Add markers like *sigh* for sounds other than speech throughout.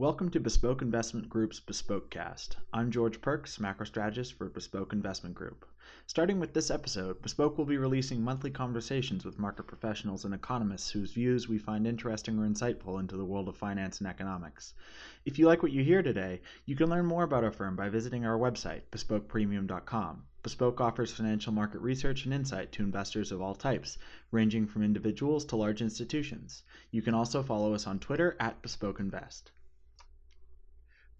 Welcome to Bespoke Investment Group's Bespokecast. I'm George Pearkes, macro strategist for Bespoke Investment Group. Starting with this episode, Bespoke will be releasing monthly conversations with market professionals and economists whose views we find interesting or insightful into the world of finance and economics. If you like what you hear today, you can learn more about our firm by visiting our website, bespokepremium.com. Bespoke offers financial market research and insight to investors of all types, ranging from individuals to large institutions. You can also follow us on Twitter at Bespoke Invest.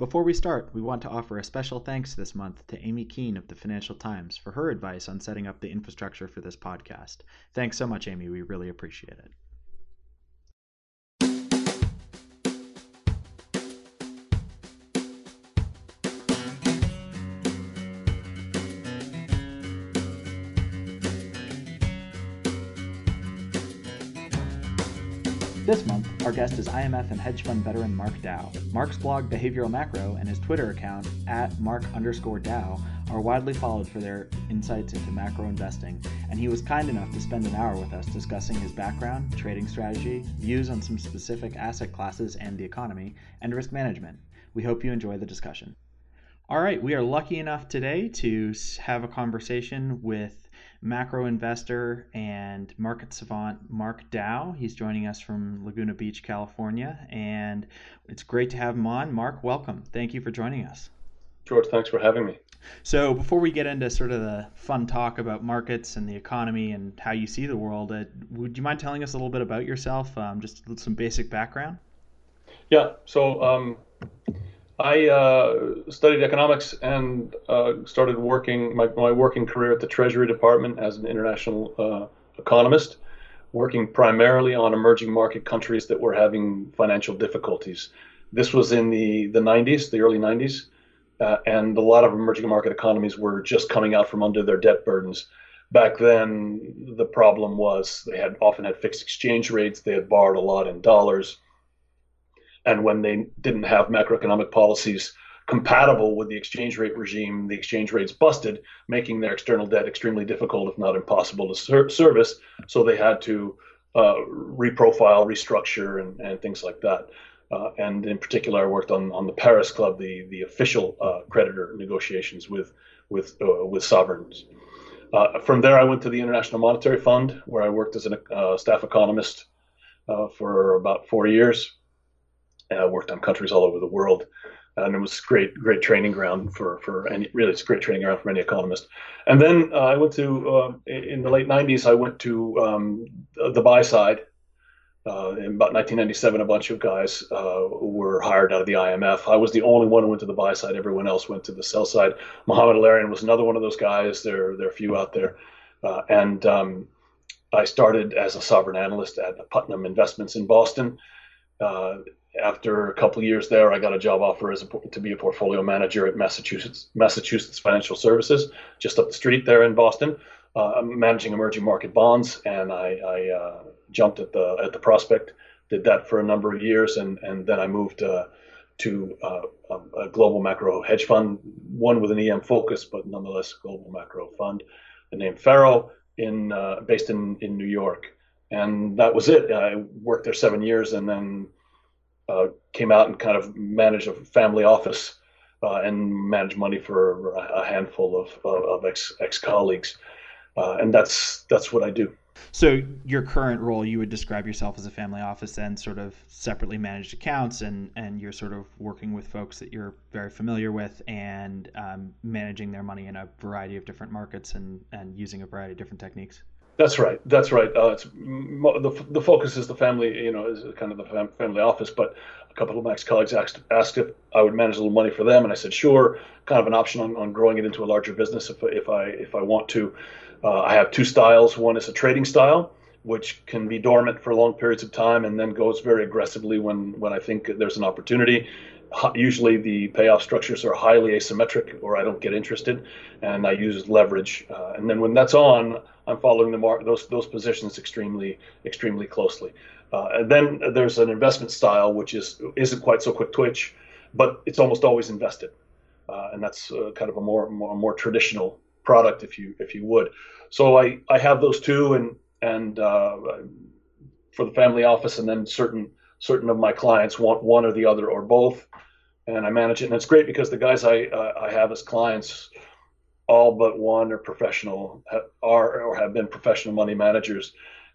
Before we start, we want to offer a special thanks this month to Amy Keene of the Financial Times for her advice on setting up the infrastructure for this podcast. Thanks so much, Amy. We really appreciate it. This month, our guest is IMF and hedge fund veteran Mark Dow. Mark's blog Behavioral Macro and his Twitter account at Mark underscore Dow are widely followed for their insights into macro investing, and he was kind enough to spend an hour with us discussing his background, trading strategy, views on some specific asset classes and the economy, and risk management. We hope you enjoy the discussion. All right, we are lucky enough today to have a conversation with macro investor and market savant Mark Dow. He's joining us from Laguna Beach, California, and it's great to have him on. Mark, welcome. Thank you for joining us. George, thanks for having me. So, before we get into sort of the fun talk about markets and the economy and how you see the world, uh, would you mind telling us a little bit about yourself, um, just some basic background? Yeah. So, um, I uh, studied economics and uh, started working my, my working career at the Treasury Department as an international uh, economist, working primarily on emerging market countries that were having financial difficulties. This was in the, the 90s, the early 90s, uh, and a lot of emerging market economies were just coming out from under their debt burdens. Back then, the problem was they had often had fixed exchange rates, they had borrowed a lot in dollars and when they didn't have macroeconomic policies compatible with the exchange rate regime, the exchange rates busted, making their external debt extremely difficult, if not impossible, to ser- service. So they had to uh, reprofile, restructure, and, and things like that. Uh, and in particular, I worked on, on the Paris Club, the the official uh, creditor negotiations with with uh, with sovereigns. Uh, from there, I went to the International Monetary Fund, where I worked as a uh, staff economist for about four years. I worked on countries all over the world, and it was great, great training ground for for any. Really, it's great training ground for any economist. And then uh, I went to uh, in the late '90s. I went to um, the buy side. Uh, in about 1997, a bunch of guys uh, were hired out of the IMF. I was the only one who went to the buy side. Everyone else went to the sell side. Mohamed El-Erian was another one of those guys. There, there are a few out there, uh, and um, I started as a sovereign analyst at Putnam Investments in Boston. Uh, after a couple years there, I got a job offer as a, to be a portfolio manager at Massachusetts Massachusetts Financial Services, just up the street there in Boston, uh, managing emerging market bonds. And I, I uh, jumped at the at the prospect, did that for a number of years, and and then I moved uh, to uh, a global macro hedge fund, one with an EM focus, but nonetheless global macro fund, named Pharo, in uh, based in in New York. And that was it. I worked there seven years, and then uh, came out and kind of managed a family office uh, and managed money for a handful of, of ex ex colleagues, uh, and that's that's what I do. So your current role, you would describe yourself as a family office and sort of separately managed accounts, and and you're sort of working with folks that you're very familiar with and um, managing their money in a variety of different markets and and using a variety of different techniques. That's right. That's right. Uh, it's the the focus is the family. You know, is kind of the fam- family office. But a couple of my ex-colleagues asked asked if I would manage a little money for them, and I said sure. Kind of an option on, on growing it into a larger business if if I if I want to. Uh, I have two styles. One is a trading style, which can be dormant for long periods of time and then goes very aggressively when when I think there's an opportunity usually the payoff structures are highly asymmetric or I don't get interested and I use leverage. Uh, and then when that's on, I'm following the mar- those those positions extremely extremely closely. Uh, and then there's an investment style which is isn't quite so quick twitch, but it's almost always invested, uh, and that's uh, kind of a more, more more traditional product if you if you would. So I I have those two and and uh, for the family office and then certain certain of my clients want one or the other or both, and I manage it. And it's great because the guys I uh, I have as clients, all but one are professional, are or have been professional money managers,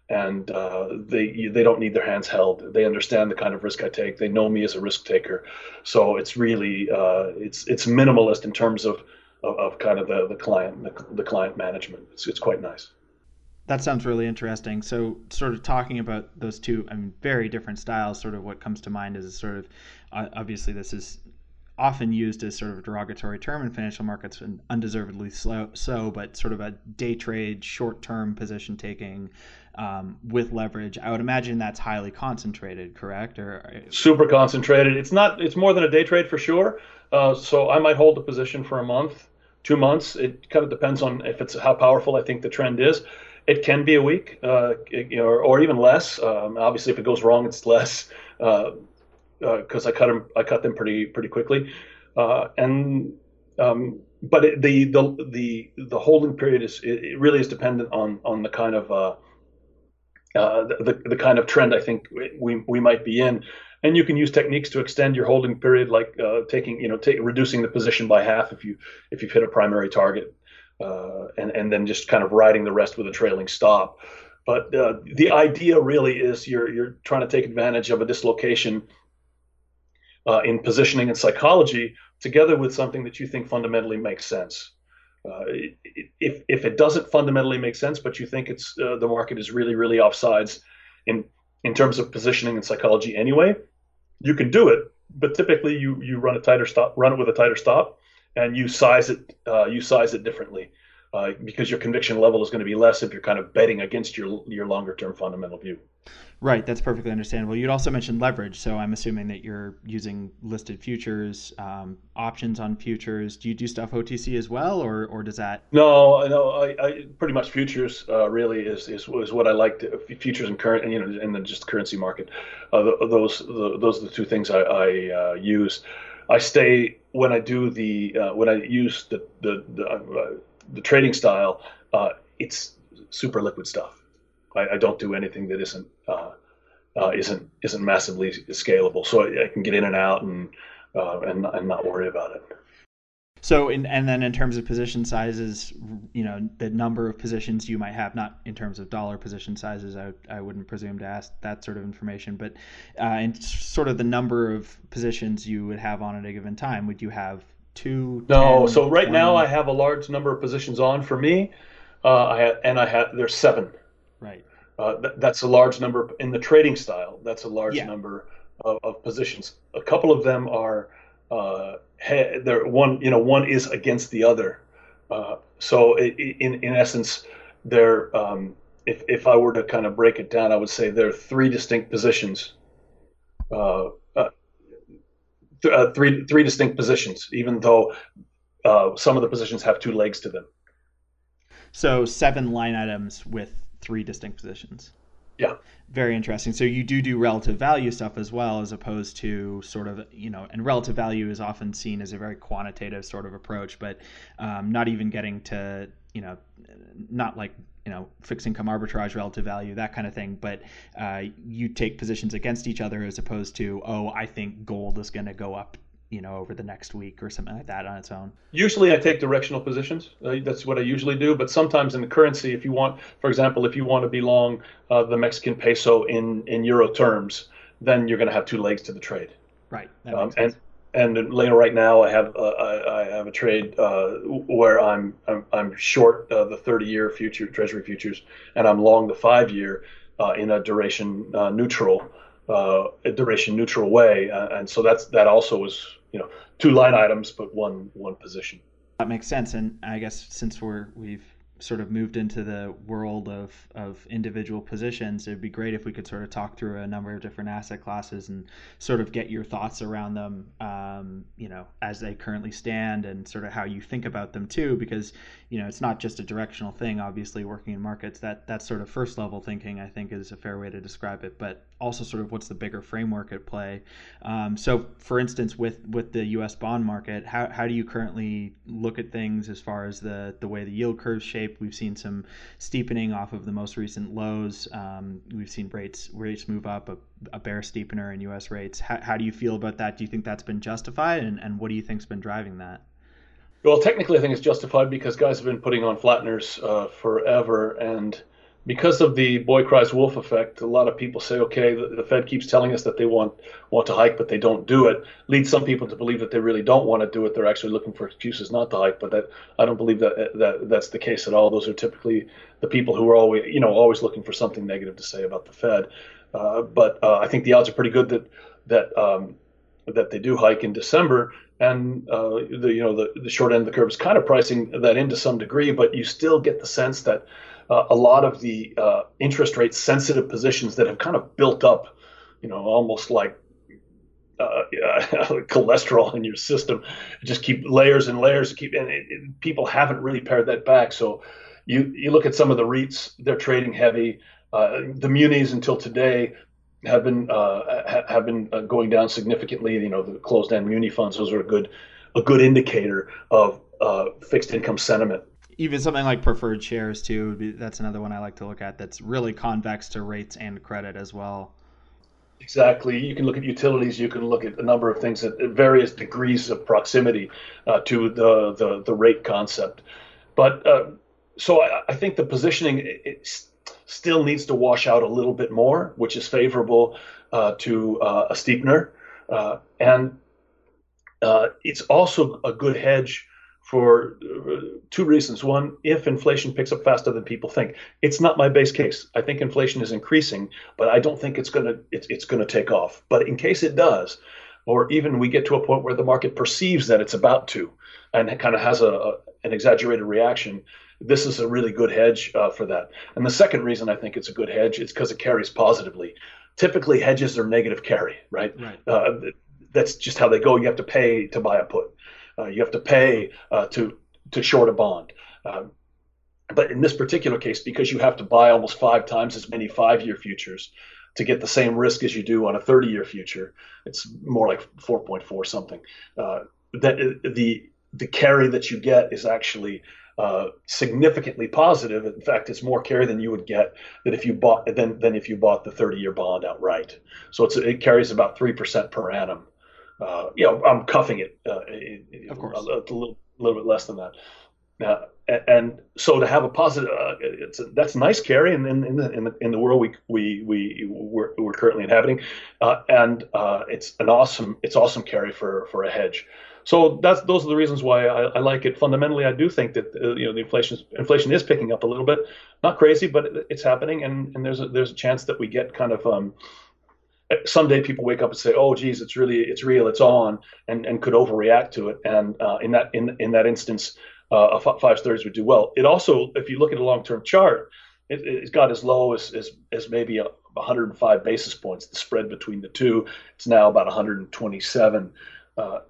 and uh, they they don't need their hands held. They understand the kind of risk I take. They know me as a risk taker, so it's really uh, it's it's minimalist in terms of of, of kind of the the client the, the client management. It's it's quite nice. That sounds really interesting. So, sort of talking about those two, I mean, very different styles. Sort of what comes to mind is sort of uh, obviously this is often used as sort of a derogatory term in financial markets and undeservedly slow, so, but sort of a day trade, short term position taking um, with leverage. I would imagine that's highly concentrated, correct? Or super concentrated. It's not. It's more than a day trade for sure. Uh, so I might hold a position for a month, two months. It kind of depends on if it's how powerful I think the trend is. It can be a week, uh, you know, or, or, even less. Um, obviously, if it goes wrong, it's less. Uh, because uh, I cut them I cut them pretty pretty quickly, uh, and um, but it, the the the the holding period is it, it, really is dependent on on the kind of uh, uh, the the kind of trend I think we we might be in, and you can use techniques to extend your holding period, like uh, taking you know take, reducing the position by half if you if you've hit a primary target, uh, and and then just kind of riding the rest with a trailing stop. But the idea really is you're you're trying to take advantage of a dislocation uh, in positioning and psychology together with something that you think fundamentally makes sense. Uh, if, if it doesn't fundamentally make sense, but you think it's uh, the market is really really offsides in in terms of positioning and psychology anyway, you can do it. But typically, you you run a tighter stop, run it with a tighter stop, and you size it uh, you size it differently uh, because your conviction level is going to be less if you're kind of betting against your your longer term fundamental view. Right, that's perfectly understandable. You'd also mentioned leverage, so I'm assuming that you're using listed futures, um, options on futures. Do you do stuff OTC as well, or or does that? No, no, I, I pretty much futures uh, really is, is is what I like. To, futures and current, you know, and then just currency market. Uh, those the, those are the two things I, I uh, use. I stay when I do the uh, when I use the the the, uh, the trading style. Uh, it's super liquid stuff I, I don't do anything that isn't uh, uh, isn't isn't massively scalable. So I, I, can get in and out and uh, and and not worry about it. So, in, and then in terms of position sizes, you know, the number of positions you might have, not in terms of dollar position sizes, I, I wouldn't presume to ask that sort of information, but uh, in sort of the number of positions you would have on at a given time, would you have two? No, 10, so right 20? now I have a large number of positions on for me, uh, I have, and I have there's seven. Right. Uh, th- that's a large number in the trading style. That's a large yeah. number of, of, positions. A couple of them are uh, he- they're one you know one is against the other. Uh, so it, in in essence, they're um, if if I were to kind of break it down, I would say there are three distinct positions. Uh, th- uh, three three distinct positions, even though some of the positions have two legs to them. So seven line items with three distinct positions. Yeah. Very interesting. So you do do relative value stuff as well, as opposed to sort of you know, and relative value is often seen as a very quantitative sort of approach, but um, not even getting to you know, not like you know fixed income arbitrage relative value that kind of thing. But uh, you take positions against each other as opposed to oh i think gold is going to go up you know over the next week or something like that on its own. Usually i take directional positions. Uh, that's what i usually do. But sometimes in the currency if you want for example if you want to be long uh, the mexican peso in in euro terms then you're going to have two legs to the trade. Right. Um, and and later right now i have uh, I, have a trade uh, where i'm i'm, I'm short uh, the 30 year future treasury futures and i'm long the five year uh, in a duration neutral uh, a duration neutral way, and so that's that also was you know two line items but one one position. That makes sense, and I guess since we're we've sort of moved into the world of, of individual positions, it'd be great if we could sort of talk through a number of different asset classes and sort of get your thoughts around them, um, you know, as they currently stand and sort of how you think about them too, because, you know, it's not just a directional thing, obviously working in markets that that sort of first level thinking, I think is a fair way to describe it, but also sort of what's the bigger framework at play. Um, so for instance, with, with the U S bond market, how, how do you currently look at things as far as the, the way the yield curve shape shape. We've seen some steepening off of the most recent lows. Um, we've seen rates rates move up, a, a bear steepener in U.S. rates. How, how, do you feel about that? Do you think that's been justified, and, and what do you think's been driving that? Well, technically, I think it's justified because guys have been putting on flatteners uh, forever, and because of the boy cries wolf effect, a lot of people say, okay, the, the, Fed keeps telling us that they want want to hike, but they don't do it. Leads some people to believe that they really don't want to do it. They're actually looking for excuses not to hike, but that I don't believe that that that's the case at all. Those are typically the people who are always you know always looking for something negative to say about the Fed. Uh, but uh, I think the odds are pretty good that that um, that they do hike in December, and uh, the you know the, the short end of the curve is kind of pricing that in to some degree, but you still get the sense that uh, a lot of the uh, interest rate sensitive positions that have kind of built up, you know, almost like uh, *laughs* cholesterol in your system, just keep layers and layers. Keep and it, it, people haven't really pared that back. So you you look at some of the REITs, they're trading heavy. Uh, the munis until today have been uh, have been uh, going down significantly. You know, the closed end muni funds; those are a good a good indicator of fixed income sentiment even something like preferred shares too. That's another one I like to look at. That's really convex to rates and credit as well. Exactly. You can look at utilities. You can look at a number of things at various degrees of proximity uh, to the, the, the rate concept. But uh, so I, I, think the positioning it still needs to wash out a little bit more, which is favorable uh, to uh, a steepener, uh, and uh, it's also a good hedge for uh, two reasons. One, if inflation picks up faster than people think, it's not my base case. I think inflation is increasing, but I don't think it's going to it's, it's to take off. But in case it does, or even we get to a point where the market perceives that it's about to, and it kind of has a, a an exaggerated reaction, this is a really good hedge uh, for that. And the second reason I think it's a good hedge is because it carries positively. Typically, hedges are negative carry, right? right. Uh, that's just how they go. You have to pay to buy a put. Uh, you have to pay uh, to to short a bond. Uh, but in this particular case, because you have to buy almost five times as many five-year futures to get the same risk as you do on a 30-year future, it's more like 4.4 something. That the the carry that you get is actually uh, significantly positive. In fact, it's more carry than you would get that if you bought than, than if you bought the 30-year bond outright. So it carries about three percent per annum uh, you know, I'm cuffing it, uh, of course, a, a, little, little bit less than that. Now, and so to have a positive, uh, it's a, that's nice carry in, in, in, the, in, the, in the world we we we we're, we're currently inhabiting, uh, and uh, it's an awesome it's awesome carry for for a hedge. So that's those are the reasons why I, I like it. Fundamentally, I do think that uh, you know the inflation inflation is picking up a little bit, not crazy, but it's happening, and, and there's a, there's a chance that we get kind of um, someday people wake up and say, "Oh, geez, it's really it's real, it's on," and and could overreact to it. And uh, in that in in that instance, uh, a five thirties would do well. It also, if you look at a long term chart, it, has got as low as as, as maybe a, 105 basis points. The spread between the two, it's now about 127. Uh,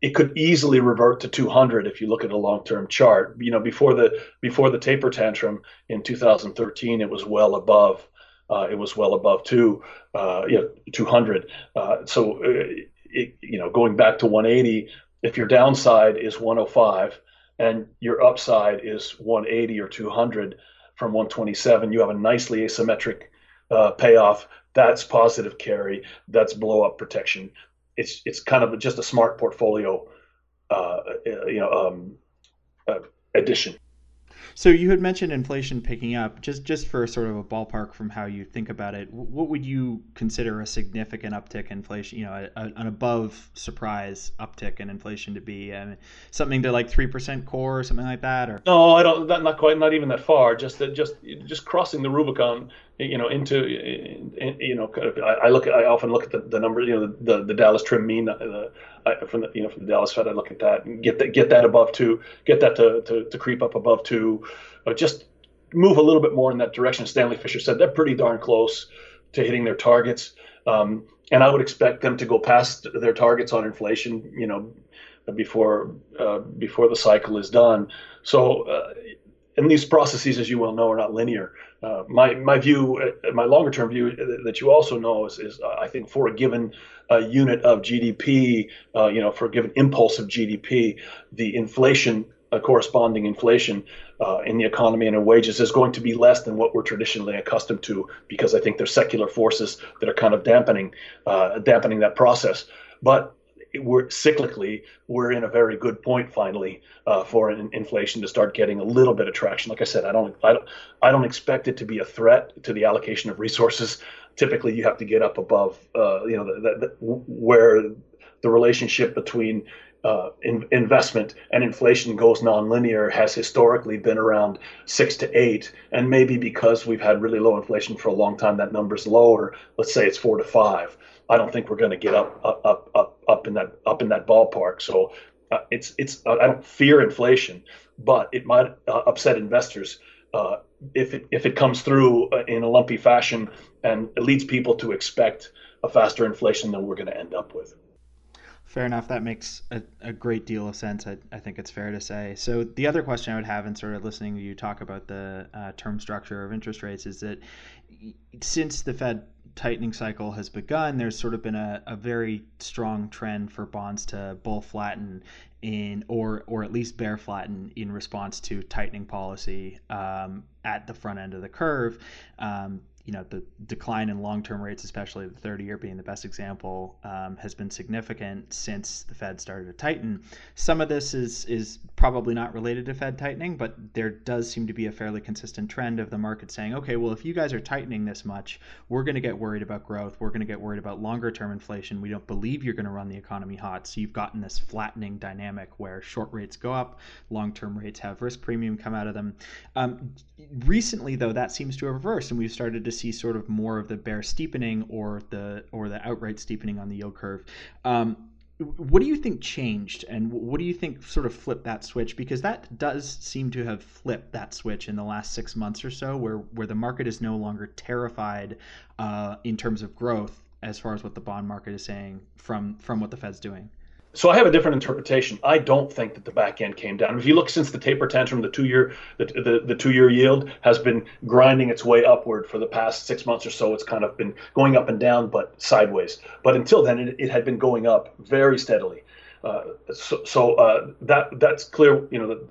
it could easily revert to 200 if you look at a long-term chart. You know, before the before the taper tantrum in 2013, it was well above it was well above two, uh, you know, 200. Uh, so, uh, it, you know, going back to 180, if your downside is 105 and your upside is 180 or 200 from 127, you have a nicely asymmetric uh, payoff. That's positive carry. That's blow up protection. It's it's kind of just a smart portfolio, uh, you know, um, addition. So you had mentioned inflation picking up. Just just for sort of a ballpark from how you think about it, what would you consider a significant uptick in inflation? You know, a, an above surprise uptick in inflation to be I mean, something to like three percent core or something like that, or no, I don't. Not, not quite. Not even that far. Just that. Just just crossing the Rubicon. You know, into you know, I look. At, I often look at the, the number. You know, the, the, Dallas Trim Mean. The, from the you know from the Dallas Fed, I look at that and get that get that above two, get that to to, to creep up above two, uh, just move a little bit more in that direction. Stanley Fischer said they're pretty darn close to hitting their targets, um, and I would expect them to go past their targets on inflation. You know, before uh, before the cycle is done. So. Uh, and these processes, as you well know, are not linear. Uh, my my view, uh, my longer term view that you also know is, is uh, I think for a given uh, unit of GDP, uh, you know, for a given impulse of GDP, the inflation a corresponding inflation uh, in the economy and in wages is going to be less than what we're traditionally accustomed to because I think there's secular forces that are kind of dampening uh, dampening that process. But we're cyclically we're in a very good point finally uh, for inflation to start getting a little bit of traction. Like I said, I don't I don't I don't expect it to be a threat to the allocation of resources. Typically, you have to get up above uh, you know the, the, the, where the relationship between uh, in, investment and inflation goes nonlinear has historically been around six to eight, and maybe because we've had really low inflation for a long time, that number's lower. Let's say it's four to five. I don't think we're going to get up up up up in that up in that ballpark. So uh, it's it's I don't fear inflation, but it might uh, upset investors uh, if it if it comes through uh, in a lumpy fashion and it leads people to expect a faster inflation than we're going to end up with. Fair enough. That makes a, a great deal of sense. I, I, think it's fair to say. So the other question I would have in sort of listening to you talk about the uh, term structure of interest rates is that since the Fed tightening cycle has begun, there's sort of been a, a very strong trend for bonds to bull flatten in or or at least bear flatten in response to tightening policy um, at the front end of the curve. Um, you know the decline in long-term rates, especially the 30-year being the best example, um, has been significant since the Fed started to tighten. Some of this is is probably not related to Fed tightening, but there does seem to be a fairly consistent trend of the market saying, okay, well, if you guys are tightening this much, we're going to get worried about growth. We're going to get worried about longer-term inflation. We don't believe you're going to run the economy hot. So you've gotten this flattening dynamic where short rates go up, long-term rates have risk premium come out of them. Um, recently, though, that seems to have reversed, and we've started to see sort of more of the bear steepening or the or the outright steepening on the yield curve. Um, what do you think changed, and what do you think sort of flipped that switch? Because that does seem to have flipped that switch in the last six months or so, where where the market is no longer terrified uh, in terms of growth, as far as what the bond market is saying from from what the Fed's doing so I have a different interpretation. I don't think that the back end came down. If you look since the taper tantrum, the two year the, the, the two year yield has been grinding its way upward for the past six months or so. It's kind of been going up and down, but sideways. But until then, it, it had been going up very steadily. Uh, so so uh, that that's clear. You know that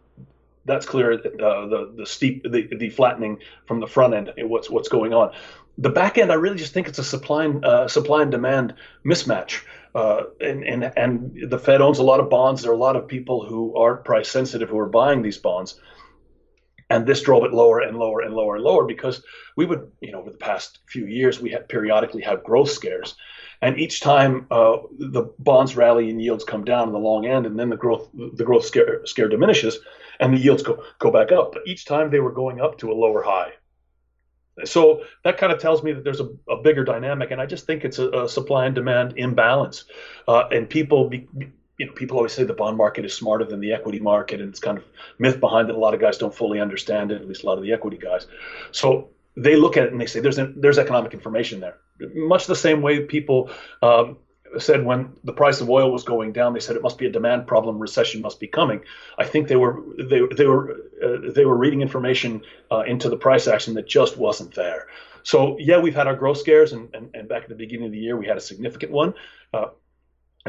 that's clear. Uh, the the steep the, the flattening from the front end. What's what's going on? The back end, I really just think it's a supply and uh, supply and demand mismatch. Uh, and, and and the Fed owns a lot of bonds. There are a lot of people who are price sensitive who are buying these bonds, and this drove it lower and lower and lower and lower because we would, you know, over the past few years, we had periodically have growth scares, and each time uh, the bonds rally and yields come down in the long end, and then the growth the growth scare, scare diminishes, and the yields go go back up. But each time they were going up to a lower high. So that kind of tells me that there's a, a bigger dynamic, and I just think it's a, a supply and demand imbalance. Uh, and people, be, you know, people always say the bond market is smarter than the equity market, and it's kind of myth behind it. A lot of guys don't fully understand it, at least a lot of the equity guys. So they look at it and they say there's a, there's economic information there. Much the same way people um, said when the price of oil was going down, they said it must be a demand problem, recession must be coming. I think they were they they were uh, they were reading information uh, into the price action that just wasn't there. So yeah, we've had our growth scares, and, and, and back at the beginning of the year, we had a significant one. Uh,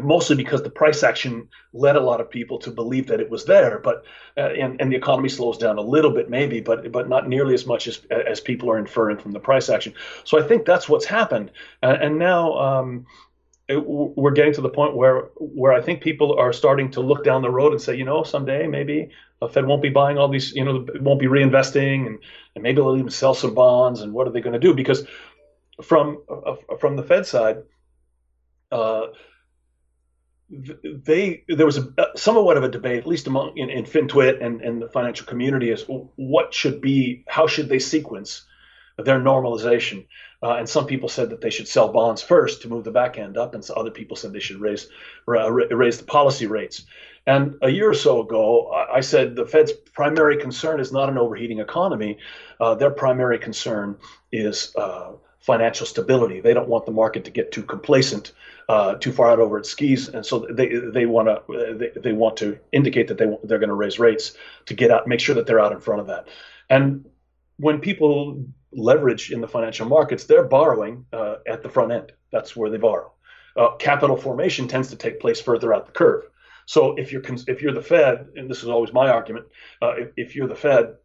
mostly because the price action led a lot of people to believe that it was there, but uh, and, and the economy slows down a little bit maybe, but but not nearly as much as as people are inferring from the price action. So I think that's what's happened, uh, and now um, we're getting to the point where where I think people are starting to look down the road and say, you know, someday maybe the Fed won't be buying all these, you know, won't be reinvesting, and, and maybe they'll even sell some bonds. And what are they going to do? Because from uh, from the Fed side, uh, they there was a somewhat of a debate, at least among in, in FinTwit and, and the financial community, is what should be, how should they sequence their normalization. Uh, and some people said that they should sell bonds first to move the back end up, and so other people said they should raise raise the policy rates. And a year or so ago, I said the Fed's primary concern is not an overheating economy. Uh, their primary concern is uh, financial stability. They don't want the market to get too complacent, uh, too far out over its skis, and so they they want to they, they want to indicate that they they're going to raise rates to get out, make sure that they're out in front of that. And when people leverage in the financial markets, they're borrowing uh, at the front end. That's where they borrow. Uh, capital formation tends to take place further out the curve. So if you're if you're the Fed, and this is always my argument, uh, if, if you're the Fed,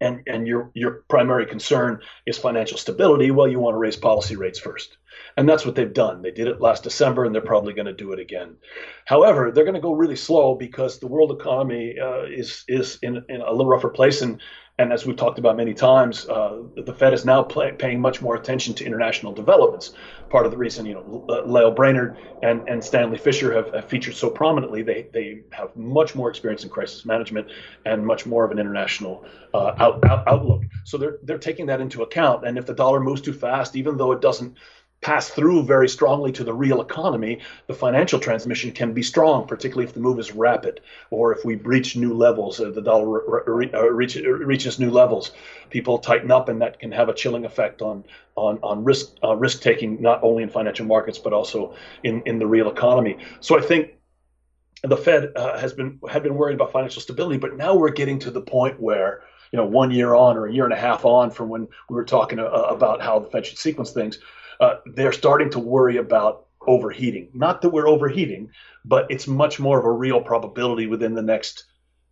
and and your your primary concern is financial stability, well, you want to raise policy rates first. And that's what they've done. They did it last December, and they're probably going to do it again. However, they're going to go really slow because the world economy uh, is is in, in, a little rougher place, and and as we've talked about many times, uh, the Fed is now play, paying much more attention to international developments. Part of the reason, you know, Lael Brainerd and, and Stanley Fischer have, have, featured so prominently, they, they have much more experience in crisis management and much more of an international uh, out, out, outlook. So they're, they're taking that into account. And if the dollar moves too fast, even though it doesn't pass through very strongly to the real economy, the financial transmission can be strong, particularly if the move is rapid or if we breach new levels, uh, the dollar re- uh, reach, reaches new levels. People tighten up, and that can have a chilling effect on on on risk uh, risk taking, not only in financial markets but also in in the real economy. So I think. The Fed uh, has been had been worried about financial stability, but now we're getting to the point where you know one year on or a year and a half on from when we were talking uh, about how the Fed should sequence things, uh, they're starting to worry about overheating. Not that we're overheating, but it's much more of a real probability within the next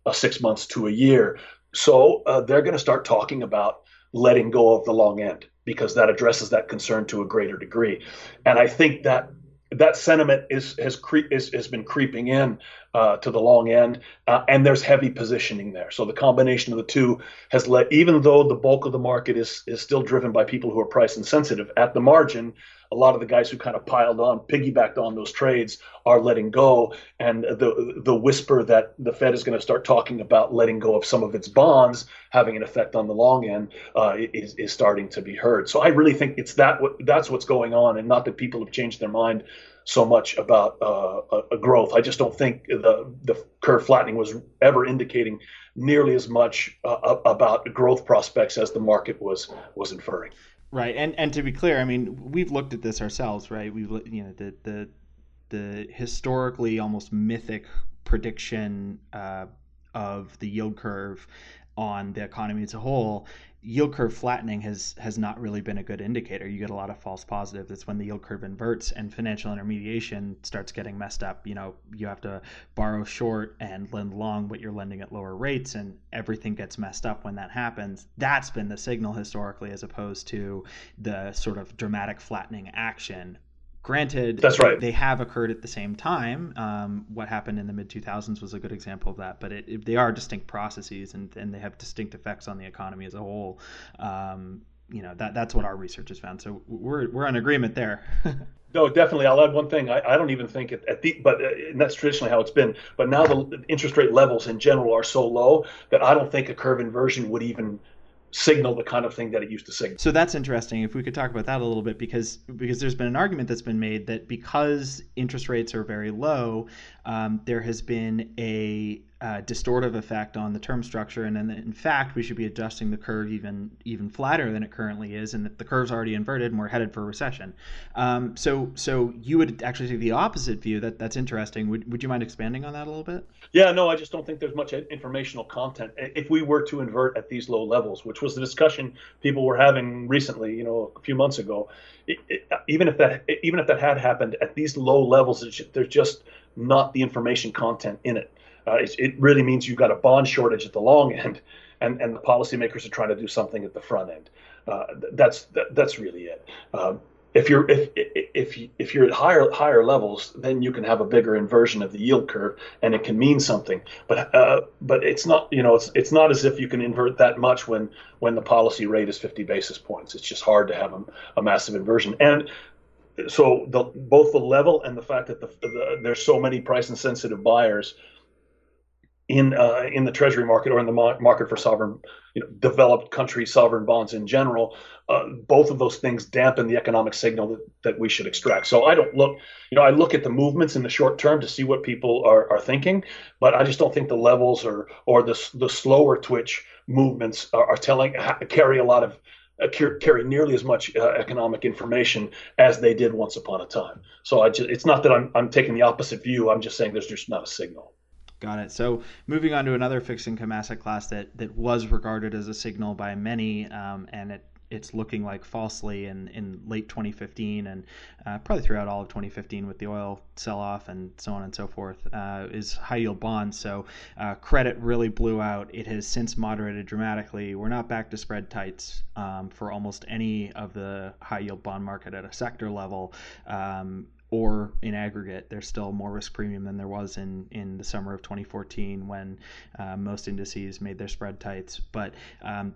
uh, six months to a year. So uh, they're going to start talking about letting go of the long end because that addresses that concern to a greater degree. And I think that that sentiment is has cre- is, has been creeping in uh, to the long end, uh, and there's heavy positioning there. So the combination of the two has led, even though the bulk of the market is is still driven by people who are price insensitive, at the margin, a lot of the guys who kind of piled on, piggybacked on those trades, are letting go. And the the whisper that the Fed is going to start talking about letting go of some of its bonds, having an effect on the long end, uh, is is starting to be heard. So I really think it's that that's what's going on, and not that people have changed their mind so much about uh, a, growth. I just don't think the the curve flattening was ever indicating nearly as much uh, about growth prospects as the market was was inferring. Right, and and to be clear, I mean, we've looked at this ourselves, right? We've you know the the the historically almost mythic prediction uh, of the yield curve on the economy as a whole yield curve flattening has has not really been a good indicator. You get a lot of false positives. It's when the yield curve inverts and financial intermediation starts getting messed up. You know, you have to borrow short and lend long, but you're lending at lower rates, and everything gets messed up when that happens. That's been the signal historically, as opposed to the sort of dramatic flattening action Granted, that's right. They have occurred at the same time. Um, what happened in the mid 2000s was a good example of that. But it, it, they are distinct processes, and, and they have distinct effects on the economy as a whole. Um, you know that that's what our research has found. So we're we're in agreement there. *laughs* no, definitely. I'll add one thing. I, I don't even think at, at the but uh, that's traditionally how it's been. But now the interest rate levels in general are so low that I don't think a curve inversion would even signal the kind of thing that it used to signal. So that's interesting. If we could talk about that a little bit, because because there's been an argument that's been made that because interest rates are very low, um, there has been a uh, distortive effect on the term structure, and then in fact we should be adjusting the curve even even flatter than it currently is, and that the curve's already inverted and we're headed for a recession. Um, so so you would actually take the opposite view. That that's interesting. Would would you mind expanding on that a little bit? Yeah, no, I just don't think there's much informational content. If we were to invert at these low levels, which was the discussion people were having recently, you know, a few months ago, it, it, even if that even if that had happened at these low levels, there's just not the information content in it. Uh, it, it really means you've got a bond shortage at the long end, *laughs* and, and the policymakers are trying to do something at the front end. Uh, that's that, that's really it. Um, if you're if if if you're at higher higher levels, then you can have a bigger inversion of the yield curve, and it can mean something. But uh, but it's not you know it's it's not as if you can invert that much when when the policy rate is 50 basis points. It's just hard to have a, a massive inversion. And so the, both the level and the fact that the, the, there's so many price insensitive buyers in uh, in the treasury market or in the market for sovereign, you know, developed country sovereign bonds in general, uh, both of those things dampen the economic signal that, that we should extract. So I don't look, you know, I look at the movements in the short term to see what people are, are thinking, but I just don't think the levels or or the the slower twitch movements are, are telling carry a lot of carry nearly as much uh, economic information as they did once upon a time. So I just, it's not that I'm, I'm taking the opposite view. I'm just saying there's just not a signal. Got it. So moving on to another fixed income asset class that that was regarded as a signal by many, um, and it it's looking like falsely in, in late 2015 and uh, probably throughout all of 2015 with the oil sell off and so on and so forth uh, is high yield bonds. So uh, credit really blew out. It has since moderated dramatically. We're not back to spread tights um, for almost any of the high yield bond market at a sector level. Um, or in aggregate, there's still more risk premium than there was in, in the summer of 2014 when uh, most indices made their spread tights. But um,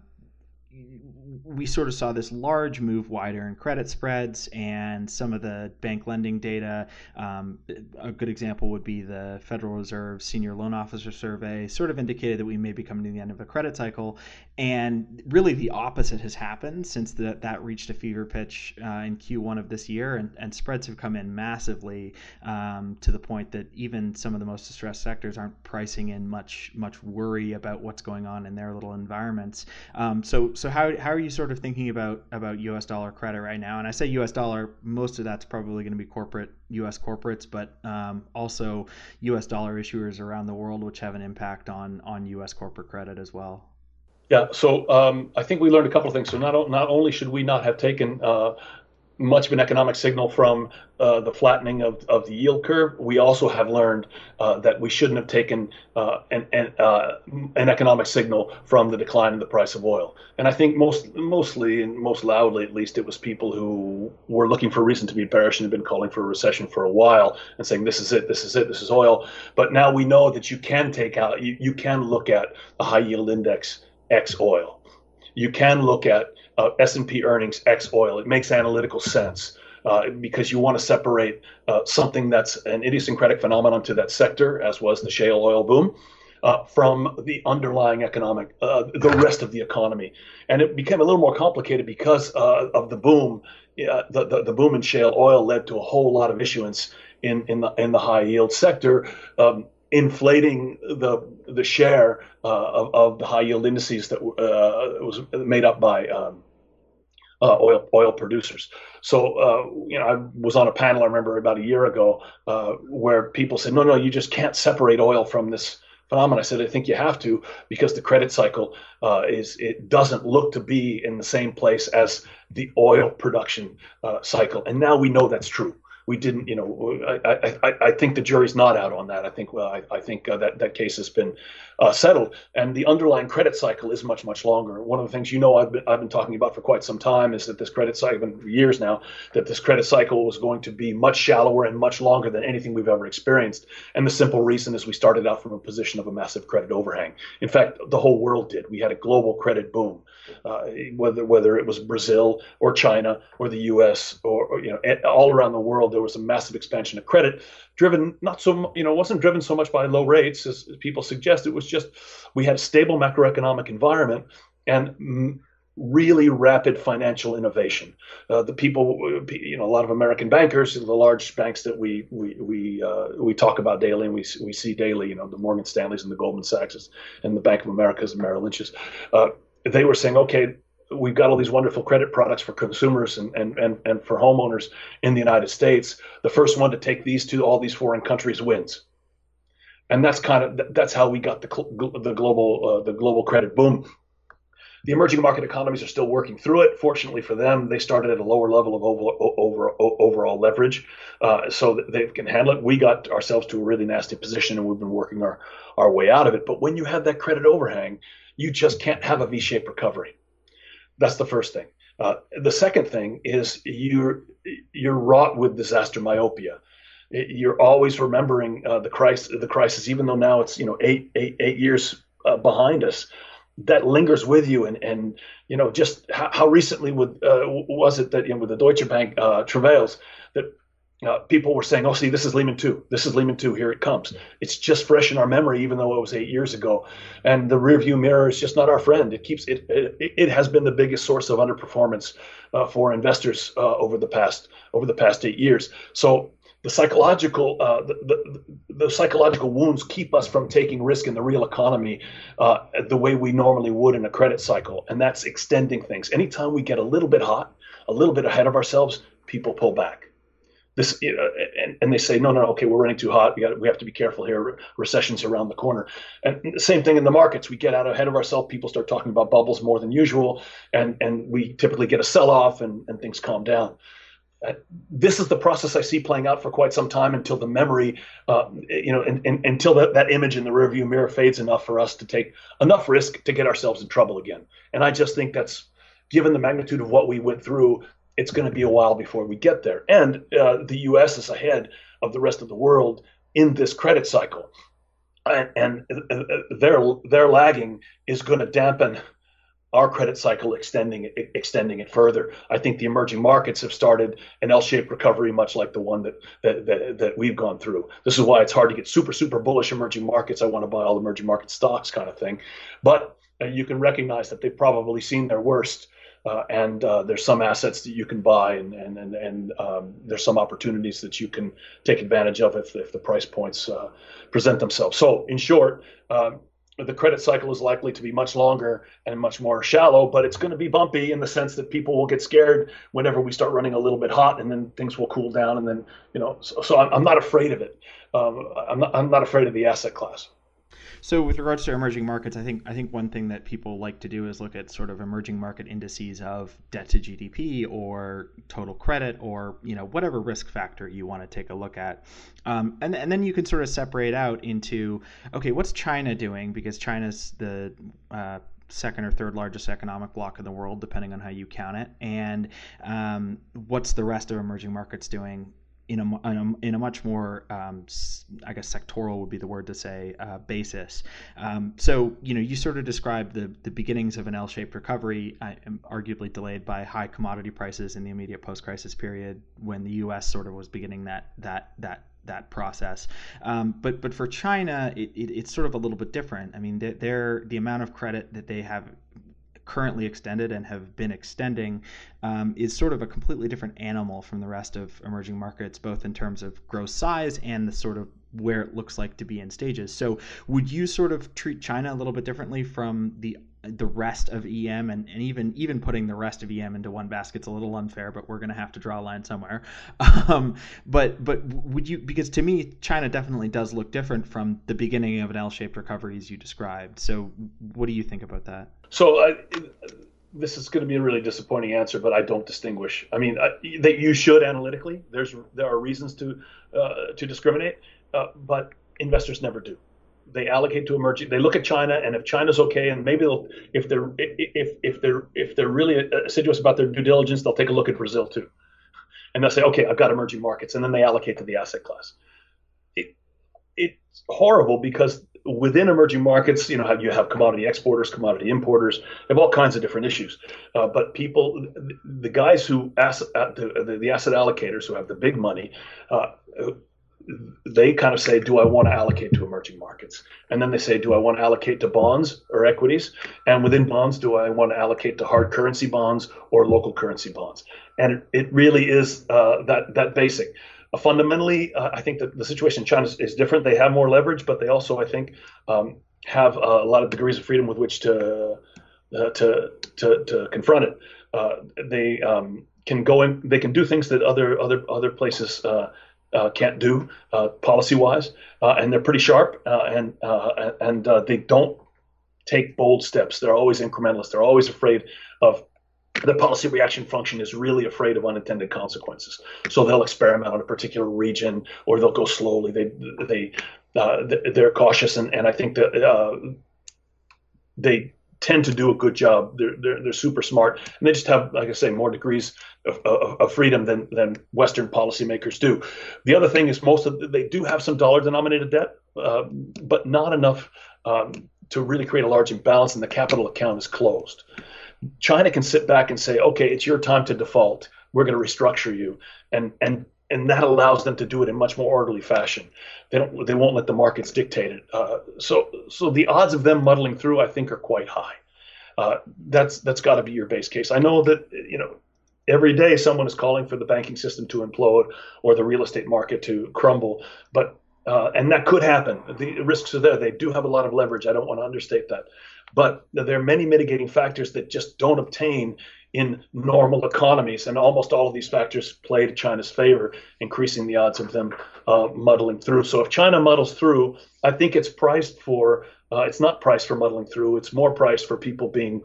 we sort of saw this large move wider in credit spreads and some of the bank lending data. Um, a good example would be the Federal Reserve Senior Loan Officer Survey, sort of indicated that we may be coming to the end of a credit cycle. And really, the opposite has happened since the, that reached a fever pitch uh, in Q1 of this year, and, and spreads have come in massively um, to the point that even some of the most distressed sectors aren't pricing in much much worry about what's going on in their little environments. Um, so so how, how are you sort of thinking about about U.S. dollar credit right now? And I say U.S. dollar, most of that's probably going to be corporate U.S. corporates, but um, also U.S. dollar issuers around the world, which have an impact on on U.S. corporate credit as well. Yeah, so um, I think we learned a couple of things. So not not only should we not have taken uh, much of an economic signal from uh, the flattening of, of the yield curve. We also have learned uh, that we shouldn't have taken uh, an, an, uh, an, economic signal from the decline in the price of oil. And I think most mostly and most loudly, at least, it was people who were looking for a reason to be bearish and had been calling for a recession for a while and saying, this is it, this is it, this is oil. But now we know that you can take out, you, you can look at the high yield index X oil. You can look at uh, S&P earnings X oil. It makes analytical sense. Uh, because you want to separate uh, something that's an idiosyncratic phenomenon to that sector, as was the shale oil boom, uh, from the underlying economic, uh, the rest of the economy. And it became a little more complicated because uh, of the boom. the, the, the, boom in shale oil led to a whole lot of issuance in, in, the, in the high yield sector. Um, inflating the the share uh, of, of the high yield indices that uh, was made up by um, uh, oil oil producers. So uh, you know, I was on a panel I remember about a year ago uh, where people said, "No, no, you just can't separate oil from this." phenomenon. I said, I think you have to because the credit cycle uh, is it doesn't look to be in the same place as the oil production cycle, and now we know that's true we didn't, you know, I, I, I think the jury's not out on that. I think, well, I, I think uh, that that case has been uh, settled, and the underlying credit cycle is much much longer. One of the things you know I've been I've been talking about for quite some time is that this credit cycle, for years now, that this credit cycle was going to be much shallower and much longer than anything we've ever experienced. And the simple reason is we started out from a position of a massive credit overhang. In fact, the whole world did. We had a global credit boom, uh, whether whether it was Brazil or China or the U.S. or, or you know all around the world, there was a massive expansion of credit driven not so you know wasn't driven so much by low rates as people suggest. It was just we had a stable macroeconomic environment and really rapid financial innovation. Uh, the people, you know, a lot of American bankers, the large banks that we we we uh, we talk about daily and we we see daily, you know, the Morgan Stanleys and the Goldman Sachs and the Bank of America's and Merrill Lynch's. Uh, they were saying, okay, we've got all these wonderful credit products for consumers and, and, and, and for homeowners in the United States. The first one to take these to all these foreign countries wins. And that's kind of that's how we got the the global uh, the global credit boom. The emerging market economies are still working through it. Fortunately for them, they started at a lower level of over, over, overall leverage, uh, so they can handle it. We got ourselves to a really nasty position, and we've been working our, our way out of it. But when you have that credit overhang, you just can't have a V-shaped recovery that's the first thing. Uh, the second thing is you're you're wrought with disaster myopia. You're always remembering uh, the crisis, the crisis, even though now it's you know eight eight eight years uh, behind us. That lingers with you, and and you know just how, how recently with, uh, was it that you know with the Deutsche Bank uh, travails that uh, people were saying, "Oh, see, this is Lehman two. This is Lehman two. Here it comes." It's just fresh in our memory, even though it was eight years ago. And the rearview mirror is just not our friend. It keeps it. It, it has been the biggest source of underperformance uh, for investors uh, over the past over the past eight years. So the psychological uh, the, the, the, psychological wounds keep us from taking risk in the real economy uh, the way we normally would in a credit cycle, and that's extending things. Anytime we get a little bit hot, a little bit ahead of ourselves, people pull back this you know, and, and they say no no okay we're running too hot. We got we have to be careful here. Recessions around the corner. And the same thing in the markets. We get out ahead of ourselves. People start talking about bubbles more than usual and and we typically get a sell off and, and things calm down. Uh, this is the process I see playing out for quite some time until the memory, uh, you know, in, in, until that, that image in the rearview mirror fades enough for us to take enough risk to get ourselves in trouble again. And I just think that's, given the magnitude of what we went through, it's going to be a while before we get there. And uh, the U.S. is ahead of the rest of the world in this credit cycle, and, and uh, their their lagging is going to dampen our credit cycle extending it, extending it further. I think the emerging markets have started an L-shaped recovery, much like the one that, that that, that we've gone through. This is why it's hard to get super super bullish emerging markets. I want to buy all emerging market stocks, kind of thing. But uh, you can recognize that they've probably seen their worst uh, and uh, there's some assets that you can buy, and and and, and um, there's some opportunities that you can take advantage of if, if the price points uh, present themselves. So, in short, um, the credit cycle is likely to be much longer and much more shallow, but it's going to be bumpy in the sense that people will get scared whenever we start running a little bit hot, and then things will cool down, and then you know. So, so I'm, I'm not afraid of it. Um, I'm not I'm not afraid of the asset class. So with regards to emerging markets, I think I think one thing that people like to do is look at sort of emerging market indices of debt to GDP or total credit or you know whatever risk factor you want to take a look at, um, and and then you can sort of separate out into okay, what's China doing because China's the uh, second or third largest economic bloc in the world, depending on how you count it. And um, what's the rest of emerging markets doing? In a, in a, in a much more, um, I guess, sectoral would be the word to say, uh, basis. Um, so, you know, you sort of described the, the beginnings of an L shaped recovery, uh, arguably delayed by high commodity prices in the immediate post crisis period when the U.S. sort of was beginning that, that, that that process. Um, but but for China, it, it, it's sort of a little bit different. I mean, they're, the amount of credit that they have currently extended and have been extending um, is sort of a completely different animal from the rest of emerging markets, both in terms of gross size and the sort of where it looks like to be in stages. So, would you sort of treat China a little bit differently from the the rest of EM and, and even even putting the rest of EM into one basket's a little unfair, but we're going to have to draw a line somewhere. *laughs* Um, but but would you because to me China definitely does look different from the beginning of an L-shaped recovery as you described. So what do you think about that? So uh, this is going to be a really disappointing answer, but I don't distinguish. I mean, uh, that you should analytically. There's there are reasons to uh, to discriminate, uh, but investors never do they allocate to emerging. They look at China, and if China's okay, and maybe they'll, if they're if if they're if they're really assiduous about their due diligence, they'll take a look at Brazil too, and they'll say, okay, I've got emerging markets, and then they allocate to the asset class. It, it's horrible because within emerging markets, you know, you have commodity exporters, commodity importers, have all kinds of different issues. Uh, but people, the guys who asset, uh, the, the asset allocators who have the big money, uh, they kind of say, do I want to allocate to emerging markets? And then they say, do I want to allocate to bonds or equities? And within bonds, do I want to allocate to hard currency bonds or local currency bonds? And it, it really is uh, that that basic. Uh, fundamentally, uh, I think that the situation in China is, is, different. They have more leverage, but they also, I think, um, have a lot of degrees of freedom with which to uh, to, to to confront it. Uh, they um, can go in. They can do things that other other other places uh, uh, can't do uh, policy wise, uh, and they're pretty sharp uh, and uh, and uh, they don't take bold steps. They're always incrementalists. They're always afraid of the policy reaction function is really afraid of unintended consequences. So they'll experiment on a particular region, or they'll go slowly. They they they're cautious, and, and I think that they tend to do a good job. They're, they're, they're super smart, and they just have, like I say, more degrees of, of, of, freedom than, than Western policymakers do. The other thing is most of they do have some dollar-denominated debt, uh, but not enough um, to really create a large imbalance, and the capital account is closed. China can sit back and say, "Okay, it's your time to default. We're going to restructure you," and and and that allows them to do it in much more orderly fashion. They don't they won't let the markets dictate it. Uh, so so the odds of them muddling through, I think, are quite high. Uh, that's that's got to be your base case. I know that you know every day someone is calling for the banking system to implode or the real estate market to crumble, but uh, and that could happen. The risks are there. They do have a lot of leverage. I don't want to understate that, but there are many mitigating factors that just don't obtain in normal economies. And almost all of these factors play to China's favor, increasing the odds of them uh, muddling through. So if China muddles through, I think it's priced for, uh, it's not priced for muddling through, it's more priced for people being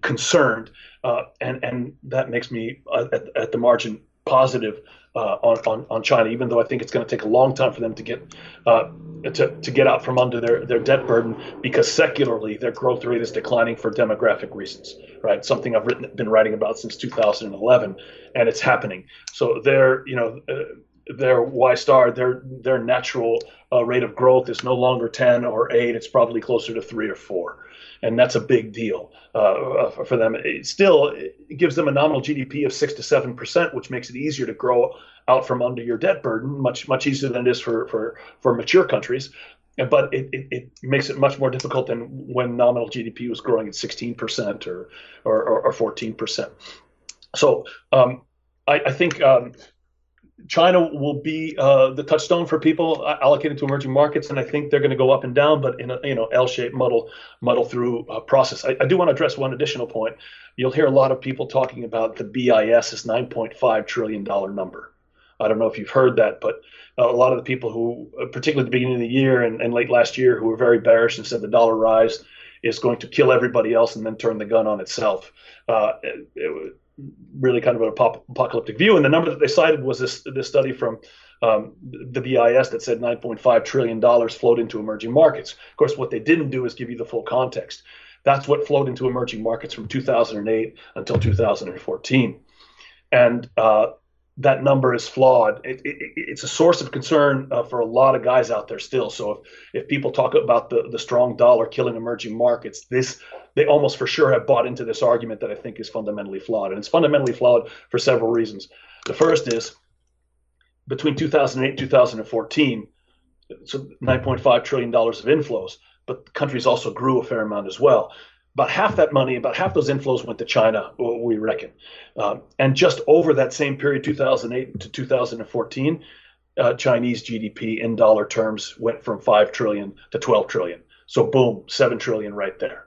concerned. Uh, and, and that makes me, uh, at, at the margin, positive uh, on, on, on China, even though I think it's going to take a long time for them to get uh, to, to get out from under their, their debt burden because secularly their growth rate is declining for demographic reasons, right? Something I've written, been writing about since 2011, and it's happening. So they're you know uh, their Y star their their natural uh, rate of growth is no longer 10 or 8; it's probably closer to three or four and that's a big deal uh, for them. It still, it gives them a nominal GDP of six to seven percent, which makes it easier to grow out from under your debt burden, much much easier than it is for for for mature countries. But it, it, it makes it much more difficult than when nominal GDP was growing at 16% or or, or 14%. So um, I, I, think um, China will be uh, the touchstone for people allocated to emerging markets, and I think they're going to go up and down, but in a you know L-shaped muddle muddle through uh, process. I, I, do want to address one additional point. You'll hear a lot of people talking about the BIS's 9.5 trillion dollar number. I don't know if you've heard that, but a lot of the people who, particularly at the beginning of the year and, and late last year, who were very bearish and said the dollar rise is going to kill everybody else and then turn the gun on itself. Uh, it, it, really kind of an apocalyptic view. And the number that they cited was this this study from um, the BIS that said 9.5 trillion dollars flowed into emerging markets. Of course, what they didn't do is give you the full context. That's what flowed into emerging markets from 2008 until 2014, and uh, that number is flawed. It, it, it's a source of concern uh, for a lot of guys out there still. So if, if people talk about the, the strong dollar killing emerging markets, this they almost for sure have bought into this argument that I think is fundamentally flawed. And it's fundamentally flawed for several reasons. The first is between 2008 and 2014, so 9.5 trillion dollars of inflows, but countries also grew a fair amount as well about half that money, about half those inflows went to China, we reckon. Um, and just over that same period, 2008 to 2014, uh, Chinese GDP in dollar terms went from 5 trillion to 12 trillion. So, boom, 7 trillion right there.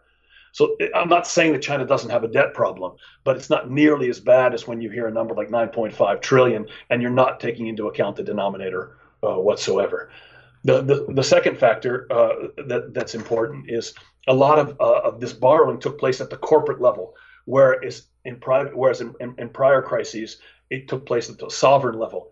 So, I'm not saying that China doesn't have a debt problem, but it's not nearly as bad as when you hear a number like 9.5 trillion and you're not taking into account the denominator uh, whatsoever. The, the, second factor uh, that, that's important is a lot of, uh, of this borrowing took place at the corporate level, whereas in private, whereas in, in, in prior crises it took place at the sovereign level.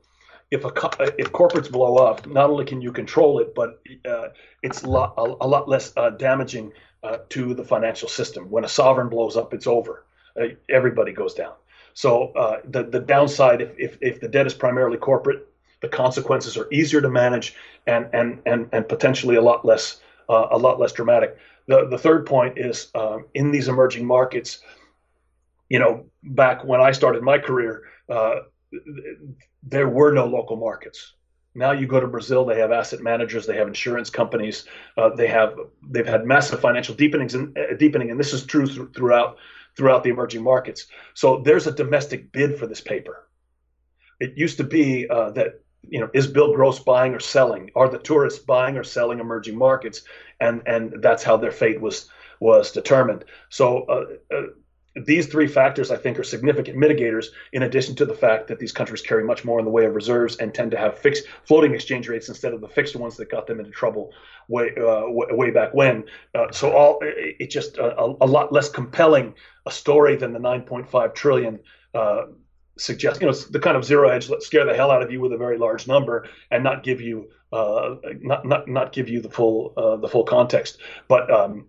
If a if corporates blow up, not only can you control it, but uh, it's a lot, a, a lot less uh, damaging uh, to the financial system. When a sovereign blows up, it's over. Uh, everybody goes down. So uh, the the downside, if, if if the debt is primarily corporate, the consequences are easier to manage and and and and potentially a lot less uh, a lot less dramatic. The, the third point is um, in these emerging markets, you know, back when I started my career, uh, there were no local markets. Now you go to Brazil, they have asset managers, they have insurance companies, uh, they have they've had massive financial deepenings and uh, deepening, and this is true th- throughout throughout the emerging markets. So there's a domestic bid for this paper. It used to be uh, that you know, is Bill Gross buying or selling? Are the tourists buying or selling emerging markets? And and that's how their fate was was determined. So uh, uh, these three factors, I think, are significant mitigators. In addition to the fact that these countries carry much more in the way of reserves and tend to have fixed floating exchange rates instead of the fixed ones that got them into trouble way uh, way back when. Uh, so all it, just a, a, lot less compelling a story than the 9.5 trillion uh, suggest you know the kind of Zero Hedge scare the hell out of you with a very large number and not give you uh, not not not give you the full uh, the full context. But um,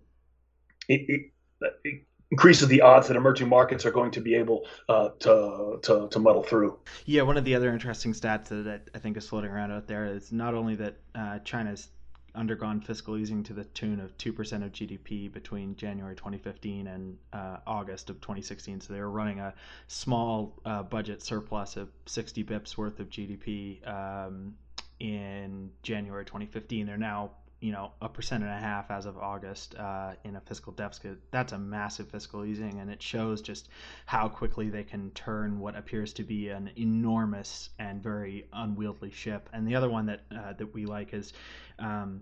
it, it, it, increases the odds that emerging markets are going to be able uh, to, to to muddle through. Yeah one of the other interesting stats that I think is floating around out there is not only that uh, China's undergone fiscal easing to the tune of 2% of GDP between January 2015 and uh, August of 2016. So they were running a small uh, budget surplus of 60 bips worth of GDP um, in January 2015. They're now you know a percent and a half as of August uh, in a fiscal deficit. That's a massive fiscal easing, and it shows just how quickly they can turn what appears to be an enormous and very unwieldy ship. And the other one that uh, that we like is. Um,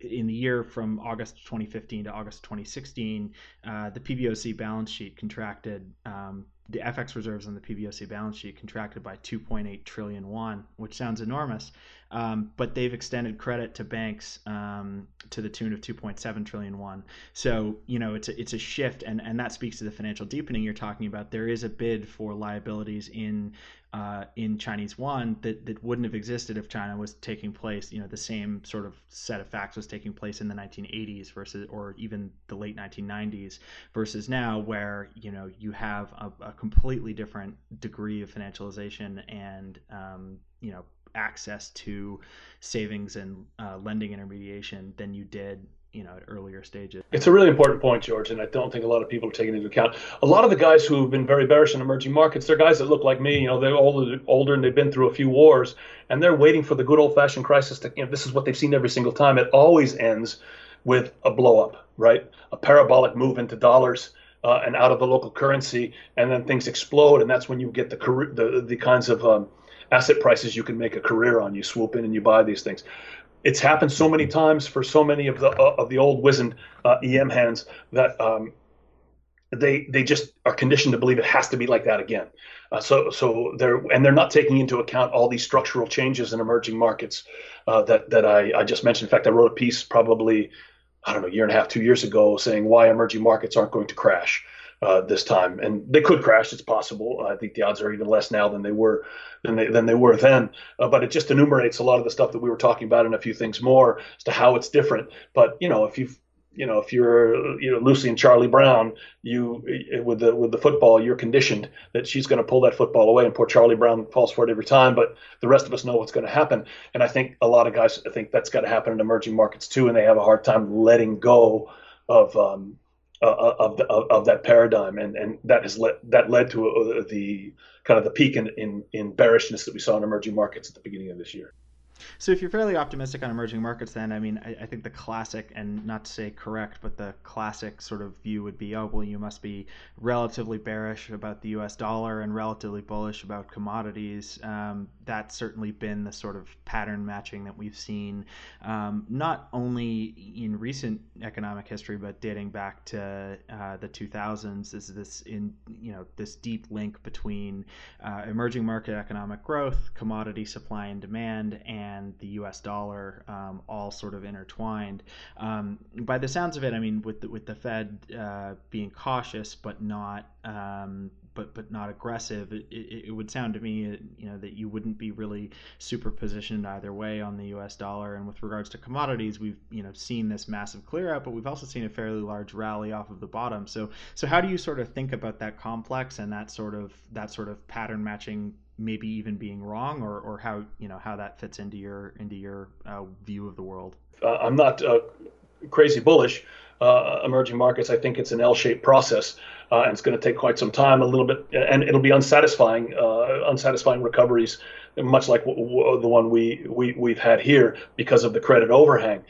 in the year from August 2015 to August 2016, uh, the PBOC balance sheet contracted um, the FX reserves on the PBOC balance sheet contracted by 2.8 trillion yuan, which sounds enormous, um, but they've extended credit to banks um, to the tune of 2.7 trillion yuan. So you know it's a, it's a shift, and and that speaks to the financial deepening you're talking about. There is a bid for liabilities in uh, in Chinese yuan that, that wouldn't have existed if China was taking place, you know, the same sort of set of facts was taking place in the 1980s versus, or even the late 1990s versus now where, you know, you have a, a completely different degree of financialization and, um, you know, access to savings and uh, lending intermediation than you did you know at earlier stages. It's a really important point, George, and I don't think a lot of people are taking into account. A lot of the guys who have been very bearish in emerging markets, they're guys that look like me. You know, they're older, older, and they've been through a few wars, and they're waiting for the good old-fashioned crisis. To, you know, this is what they've seen every single time. It always ends with a blow-up, right? A parabolic move into dollars. Uh, and out of the local currency, and then things explode, and that's when you get the the, the kinds of um, asset prices you can make a career on. You swoop in and you buy these things it's happened so many times for so many of the uh, of the old wizened uh, EM hands that um, they they just are conditioned to believe it has to be like that again. Uh, so so they're and they're not taking into account all these structural changes in emerging markets uh, that that I, I just mentioned. In fact, I wrote a piece probably I don't know year and a half, two years ago, saying why emerging markets aren't going to crash uh, this time, and they could crash. It's possible. I think the odds are even less now than they were than they than they were then. Uh, but it just enumerates a lot of the stuff that we were talking about and a few things more as to how it's different. But you know, if you you know if you're you know Lucy and Charlie Brown, you with the with the football, you're conditioned that she's going to pull that football away, and poor Charlie Brown falls for it every time. But the rest of us know what's going to happen, and I think a lot of guys think that's got to happen in emerging markets too, and they have a hard time letting go of um, uh, uh, of, the, of, of that paradigm, and and that has led that led to uh, the kind of the peak in, in in bearishness that we saw in emerging markets at the beginning of this year. So if you're fairly optimistic on emerging markets, then I mean, I, I, think the classic, and not to say correct, but the classic sort of view would be, oh well, you must be relatively bearish about the U.S. dollar and relatively bullish about commodities. Um, that's certainly been the sort of pattern matching that we've seen, um, not only in recent economic history, but dating back to uh, the 2000s. Is this in you know this deep link between uh, emerging market economic growth, commodity supply and demand, and and the U.S. dollar um, all sort of intertwined. Um, by the sounds of it, I mean with the, with the Fed uh, being cautious but not um, but but not aggressive, it, it, it, would sound to me you know that you wouldn't be really super positioned either way on the U.S. dollar. And with regards to commodities, we've you know seen this massive clear out, but we've also seen a fairly large rally off of the bottom. So so how do you sort of think about that complex and that sort of that sort of pattern matching maybe even being wrong or, or how you know how that fits into your into your uh, view of the world. Uh, i'm not uh, crazy bullish uh, emerging markets i think it's an l-shaped process uh, and it's going to take quite some time a little bit and it'll be unsatisfying uh, unsatisfying recoveries much like w- w- the one we, we we've had here because of the credit overhang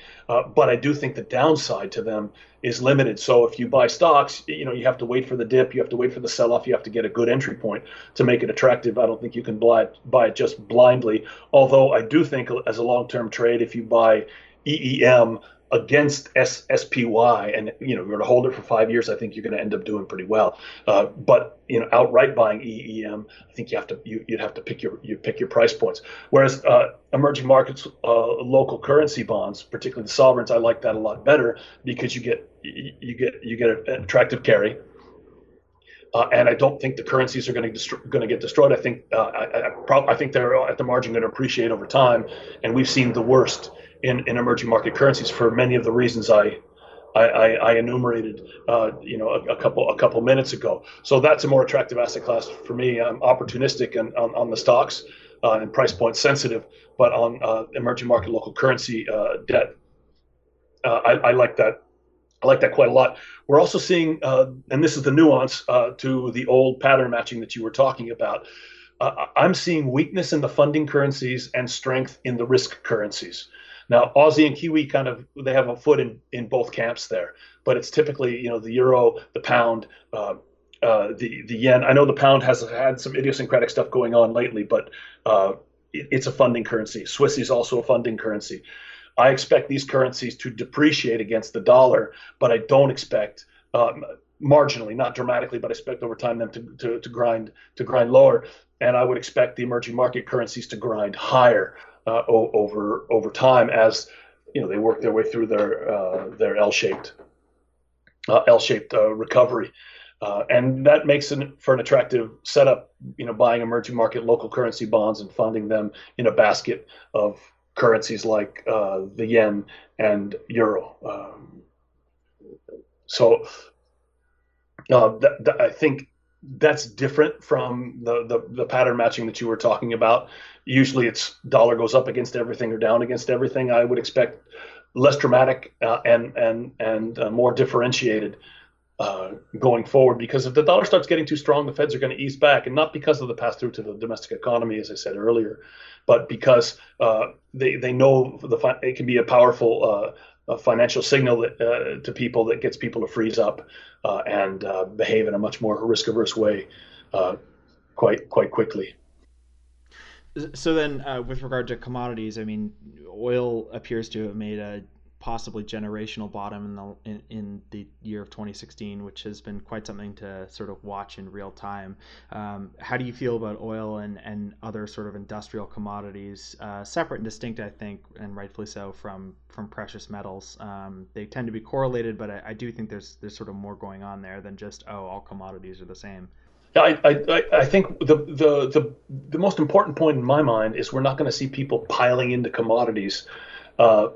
but i do think the downside to them is limited. So if you buy stocks, you know you have to wait for the dip, you have to wait for the sell-off, you have to get a good entry point to make it attractive. I don't think you can buy it, buy it just blindly. Although I do think as a long-term trade, if you buy EEM against S- SPY and you know you're going to hold it for five years, I think you're going to end up doing pretty well. Uh, but you know outright buying EEM, I think you have to you, would have to pick your you pick your price points. Whereas uh, emerging markets, uh, local currency bonds, particularly the sovereigns, I like that a lot better because you get you get you get an attractive carry. Uh, and I don't think the currencies are going to going to get destroyed. I think uh, I, I, prob- I think they're at the margin going to appreciate over time, and we've seen the worst in, in emerging market currencies for many of the reasons I I, I, enumerated, uh, you know, a, a, couple a couple minutes ago. So that's a more attractive asset class for me. I'm opportunistic and on, on the stocks uh, and price point sensitive, but on uh, emerging market local currency uh, debt, uh, I, I, like that. I like that quite a lot. We're also seeing, uh, and this is the nuance to the old pattern matching that you were talking about. I'm seeing weakness in the funding currencies and strength in the risk currencies. Now, Aussie and Kiwi kind of they have a foot in, in both camps there, but it's typically you know the euro, the pound, uh, uh, the the yen. I know the pound has had some idiosyncratic stuff going on lately, but uh, it, it's a funding currency. Swiss is also a funding currency. I expect these currencies to depreciate against the dollar, but I don't expect um, marginally, not dramatically, but I expect over time them to, to, to grind to grind lower, and I would expect the emerging market currencies to grind higher uh, over over time as you know they work their way through their uh, their L-shaped uh, L-shaped uh, recovery. Uh, and that makes it for an attractive setup, you know, buying emerging market local currency bonds and funding them in a basket of currencies like uh, the yen and euro. Um, so uh, th- th- I think that's different from the, the, the pattern matching that you were talking about. Usually, it's dollar goes up against everything or down against everything. I would expect less dramatic uh, and and and uh, more differentiated uh, going forward because if the dollar starts getting too strong, the Feds are going to ease back, and not because of the pass through to the domestic economy, as I said earlier, but because uh, they they know the it can be a powerful uh, a financial signal that, uh, to people that gets people to freeze up uh, and uh, behave in a much more risk averse way uh, quite quite quickly. So then, uh, with regard to commodities, I mean, oil appears to have made a possibly generational bottom in the in, in, the year of 2016, which has been quite something to sort of watch in real time. Um, how do you feel about oil and, and other sort of industrial commodities, uh, separate and distinct, I think, and rightfully so from from precious metals? Um, they tend to be correlated, but I, I, do think there's there's sort of more going on there than just oh all commodities are the same. Yeah, I, I, I think the, the the the most important point in my mind is we're not going to see people piling into commodities. Uh,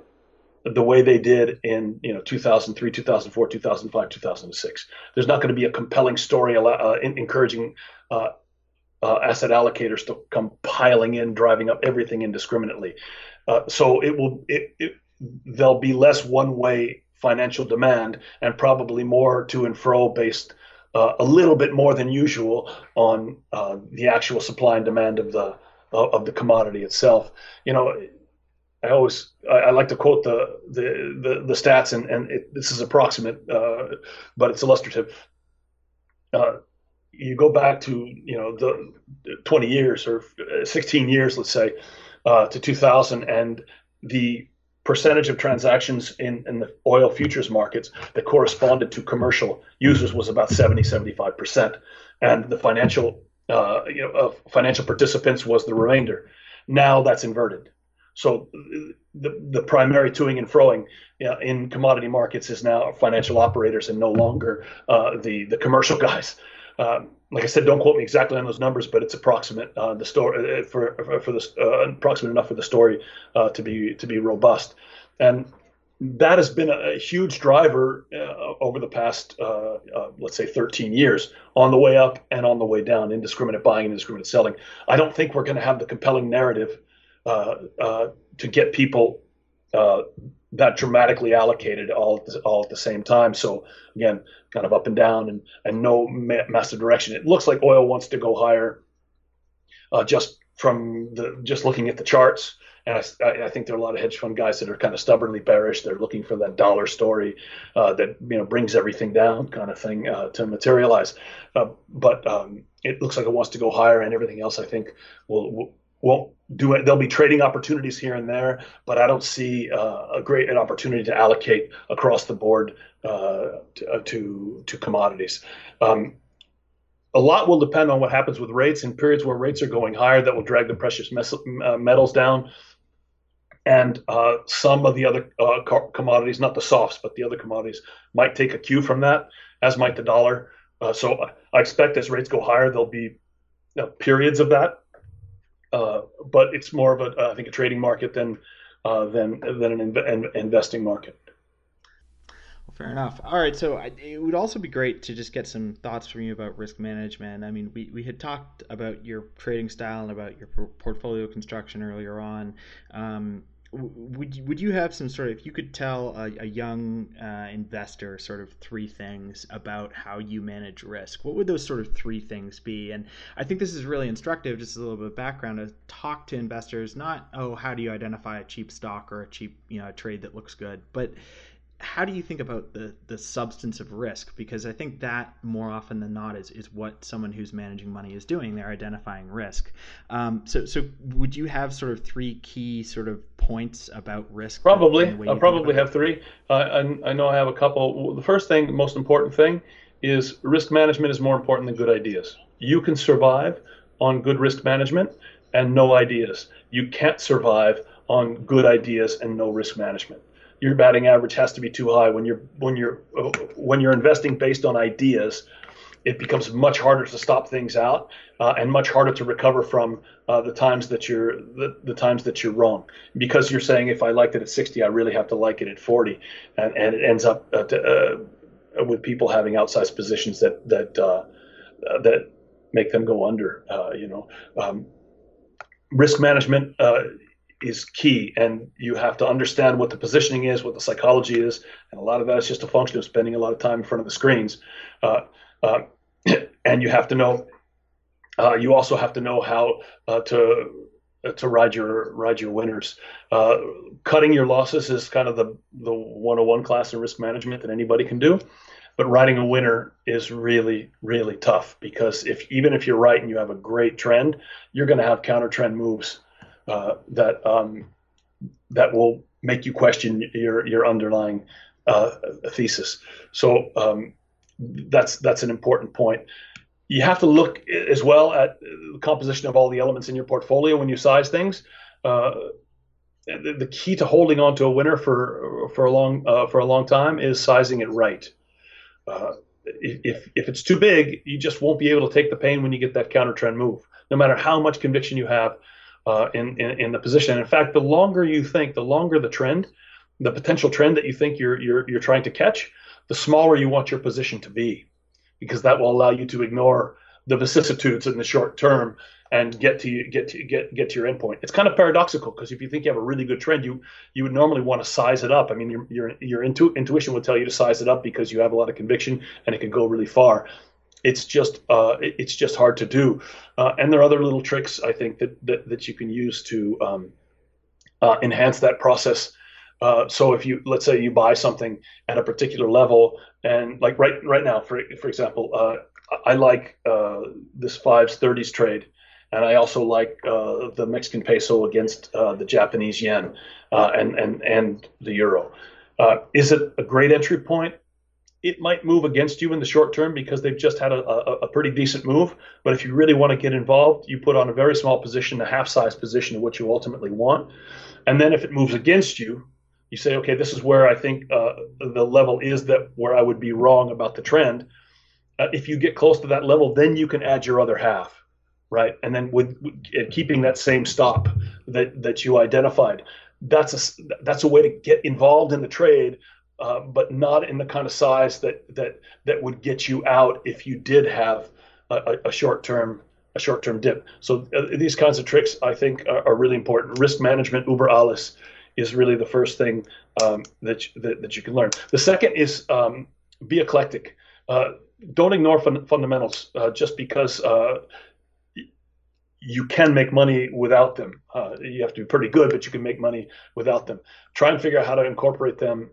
the way they did in you know 2003, 2004, 2005, 2006. There's not going to be a compelling story uh, encouraging uh, uh, asset allocators to come piling in, driving up everything indiscriminately. Uh, so it will it, it, there'll be less one-way financial demand and probably more to and fro based uh, a little bit more than usual on uh, the actual supply and demand of the of the commodity itself. You know, I always I, I, like to quote the the the, the stats, and and it, this is approximate, uh, but it's illustrative. Uh, you go back to you know the 20 years or 16 years, let's say, uh, to 2000, and the percentage of transactions in, in the oil futures markets that corresponded to commercial users was about 70 75 percent, and the financial uh, you know financial participants was the remainder. Now that's inverted so the, the primary toing and froing know, in commodity markets is now financial operators and no longer uh, the the commercial *laughs* guys. Um, like I said, don't quote me exactly on those numbers, but it's approximate uh, the story uh, for for this uh, approximate enough for the story uh, to be to be robust, and that has been a, a huge driver uh, over the past let's say 13 years on the way up and on the way down, indiscriminate buying and indiscriminate selling. I don't think we're going to have the compelling narrative uh, uh, to get people uh, that dramatically allocated all at, the, all at the same time. So again, kind of up and down and, and no ma- massive direction. It looks like oil wants to go higher uh, just from the just looking at the charts. And I, I, think there are a lot of hedge fund guys that are kind of stubbornly bearish. They're looking for that dollar story uh, that you know brings everything down, kind of thing, uh, to materialize. Uh, but um, it looks like it wants to go higher, and everything else I think will, will won't do it. There'll be trading opportunities here and there, but I don't see uh, a great an opportunity to allocate across the board uh, to, uh, to, to commodities. Um, a lot will depend on what happens with rates in periods where rates are going higher. That will drag the precious uh, metals down, and uh, some of the other uh, commodities, not the softs, but the other commodities, might take a cue from that, as might the dollar. so I expect as rates go higher, there'll be periods of that uh, but it's more of a, I think, a trading market than uh, than than an, in, investing market. Well, fair enough. All right, so it would also be great to just get some thoughts from you about risk management. I mean, we, we had talked about your trading style and about your portfolio construction earlier on. Um, would would you have some sort of if you could tell a, a young uh, investor sort of three things about how you manage risk what would those sort of three things be? And i think this is really instructive just a little bit of background to talk to investors not oh how do you identify a cheap stock or a cheap you know a trade that looks good but how do you think about the the substance of risk? Because I think that more often than not is is what someone who's managing money is doing. They're identifying risk. Um, so so would you have sort of three key sort of points about risk? Probably, I probably have three. Uh, I I know I have a couple. The first thing, the most important thing, is risk management is more important than good ideas. You can survive on good risk management and no ideas. You can't survive on good ideas and no risk management. Your batting average has to be too high when you're when you're when you're investing based on ideas. It becomes much harder to stop things out uh, and much harder to recover from uh, the times that you're the, the times that you're wrong because you're saying if I liked it at 60, I really have to like it at 40, and, and it ends up uh, to, uh, with people having outsized positions that that uh, that make them go under. Uh, you know, um, risk management uh, is key, and you have to understand what the positioning is, what the psychology is, and a lot of that is just a function of spending a lot of time in front of the screens. Uh, uh *clears throat* and you have to know. Uh, you also have to know how uh, to to ride your ride your winners. cutting your losses is kind of the the 101 class in risk management that anybody can do. But riding a winner is really, really tough because if even if you're right and you have a great trend, you're going to have counter trend moves uh, that um, that will make you question your your underlying uh, thesis. So um, that's that's an important point. You have to look as well at the composition of all the elements in your portfolio when you size things. Uh, the, the, key to holding on to a winner for for a long uh, for a long time is sizing it right. Uh, if if it's too big, you just won't be able to take the pain when you get that counter trend move, no matter how much conviction you have uh, in, in, in the position. In fact, the longer you think, the longer the trend, the potential trend that you think you're you're you're trying to catch, the smaller you want your position to be, because that will allow you to ignore the vicissitudes in the short term and get to get to get get to your endpoint. It's kind of paradoxical because if you think you have a really good trend, you you would normally want to size it up. I mean, your your your intu- intuition would tell you to size it up because you have a lot of conviction and it can go really far. It's just uh, it's just hard to do, uh, and there are other little tricks I think that that, that you can use to um, uh, enhance that process. Uh, so if you let's say you buy something at a particular level, and like right right now, for for example, uh, I like uh, this fives thirties trade and I also like the Mexican peso against the Japanese yen and and and the euro. Is it a great entry point? It might move against you in the short term because they've just had a, a, a pretty decent move. But if you really want to get involved, you put on a very small position, a half-size position of what you ultimately want, and then if it moves against you, you say, okay, this is where I think uh, the level is that where I would be wrong about the trend. Uh, if you get close to that level, then you can add your other half right? And then with, with keeping that same stop that that you identified, that's a that's a way to get involved in the trade, uh, but not in the kind of size that that that would get you out if you did have a, a short term a short term dip. So uh, these kinds of tricks I think are, are, really important. Risk management uber alles is really the first thing um, that, that, that you can learn. The second is um, be eclectic. Uh, don't ignore fun- fundamentals uh, just because uh, you can make money without them. Uh, you have to be pretty good, but you can make money without them. Try and figure out how to incorporate them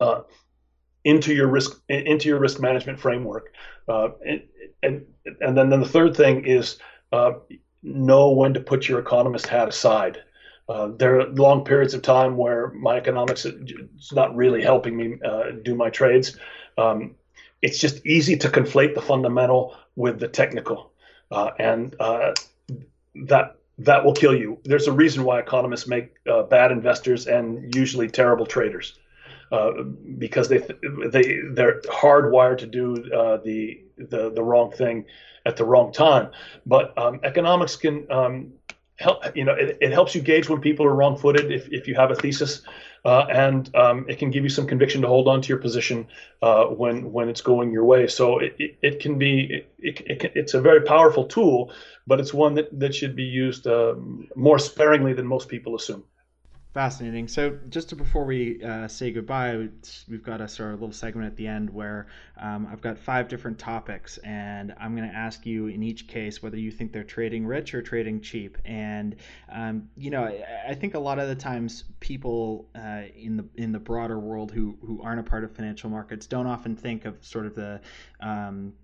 uh, into your risk into your risk management framework. Uh, and, and and then, then the third thing is uh, know when to put your economist hat aside. Uh, there are long periods of time where my economics is not really helping me uh, do my trades. Um, it's just easy to conflate the fundamental with the technical. And that that will kill you. There's a reason why economists make uh, bad investors and usually terrible traders, uh, because they they they're hardwired to do uh, the the the wrong thing at the wrong time. But um, economics can um, help. You know, it, it helps you gauge when people are wrong-footed if if you have a thesis uh, and um, it can give you some conviction to hold on to your position uh, when when it's going your way. So it, it, it can be it, it, it's a very powerful tool, but it's one that, that should be used um, more sparingly than most people assume. Fascinating. So, just before we uh, say goodbye, we've got a sort of little segment at the end where um, I've got five different topics, and I'm going to ask you in each case whether you think they're trading rich or trading cheap. And um, you know, I, I, think a lot of the times people uh, in the in the broader world who who aren't a part of financial markets don't often think of sort of the um,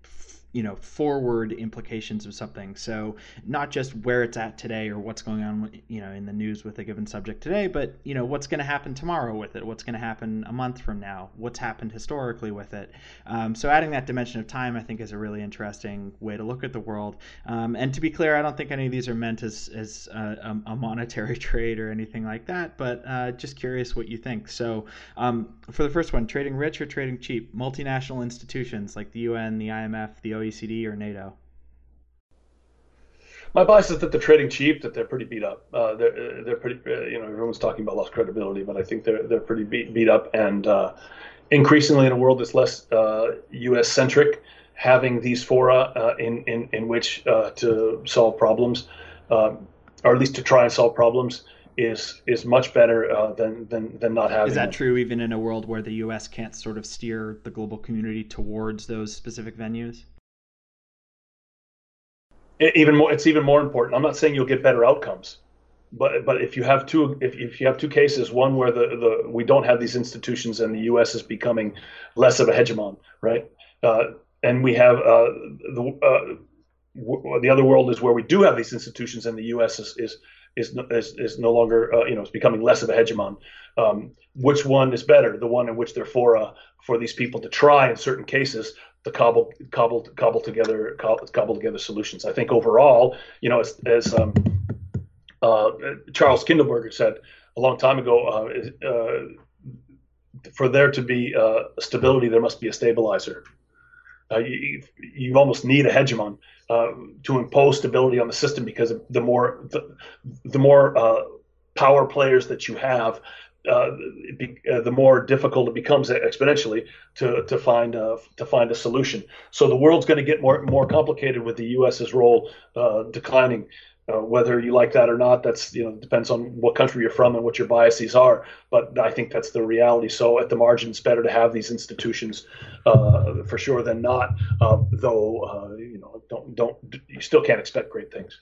you know forward implications of something. So not just where it's at today or what's going on you know in the news with a given subject today but you know what's going to happen tomorrow with it? What's going to happen a month from now? What's happened historically with it? Um, so adding that dimension of time i think is a really interesting way to look at the world. Um, and to be clear i don't think any of these are meant as, as a, a monetary *laughs* trade or anything like that but uh, just curious what you think. So um, for the first one trading rich or trading cheap? Multinational institutions like the un the imf the OECD or NATO? My bias is that they're trading cheap, that they're pretty beat up. Uh, they're they're pretty, uh, you know, everyone's talking about lost credibility, but I think they're they're pretty beat beat up, and uh, increasingly in a world that's less U.S. Uh, centric, having these fora uh, in in in which uh, to solve problems, or at least to try and solve problems, is is much better uh, than than than not having. Is that true even in a world where the U.S. can't sort of steer the global community towards those specific venues? Even more it's even more important. I'm not saying you'll get better outcomes but but if you have two if, if you have two cases one where the, the we don't have these institutions and the us is becoming less of a hegemon right? Uh, and we have uh, the uh, the other world is where we do have these institutions and the us is is is, is, is no longer uh, you know is becoming less of a hegemon. Um, which one is better? The one in which they're for uh, for these people to try in certain cases to cobble cobble cobble together cobble, cobble together solutions. I think overall, you know, as, as um, uh, Charles Kindleberger said a long time ago, uh, uh, for there to be uh, stability, there must be a stabilizer. Uh, you, you, almost need a hegemon uh, to impose stability on the system because the more the, the more power players that you have, uh, be, uh, the more difficult it becomes exponentially to, to find a, to find a solution. So the world's going to get more more complicated with the U.S.'s role uh, declining. Uh, whether you like that or not, that's you know depends on what country you're from and what your biases are. But I think that's the reality. So at the margin, it's better to have these institutions uh, for sure than not. though you know don't don't you still can't expect great things.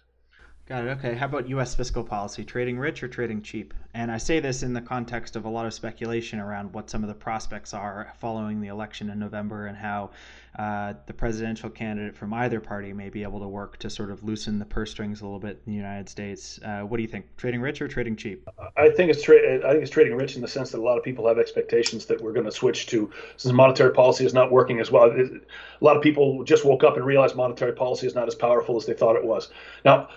Got it. Okay. How about U.S. fiscal policy? Trading rich or trading cheap? And I say this in the context of a lot of speculation around what some of the prospects are following the election in November and how uh, the presidential candidate from either party may be able to work to sort of loosen the purse strings a little bit in the United States. Uh, what do you think? Trading rich or trading cheap? I think it's tra- I think it's trading rich in the sense that a lot of people have expectations that we're going to switch to since monetary policy is not working as well. It, a lot of people just woke up and realized monetary policy is not as powerful as they thought it was. Now,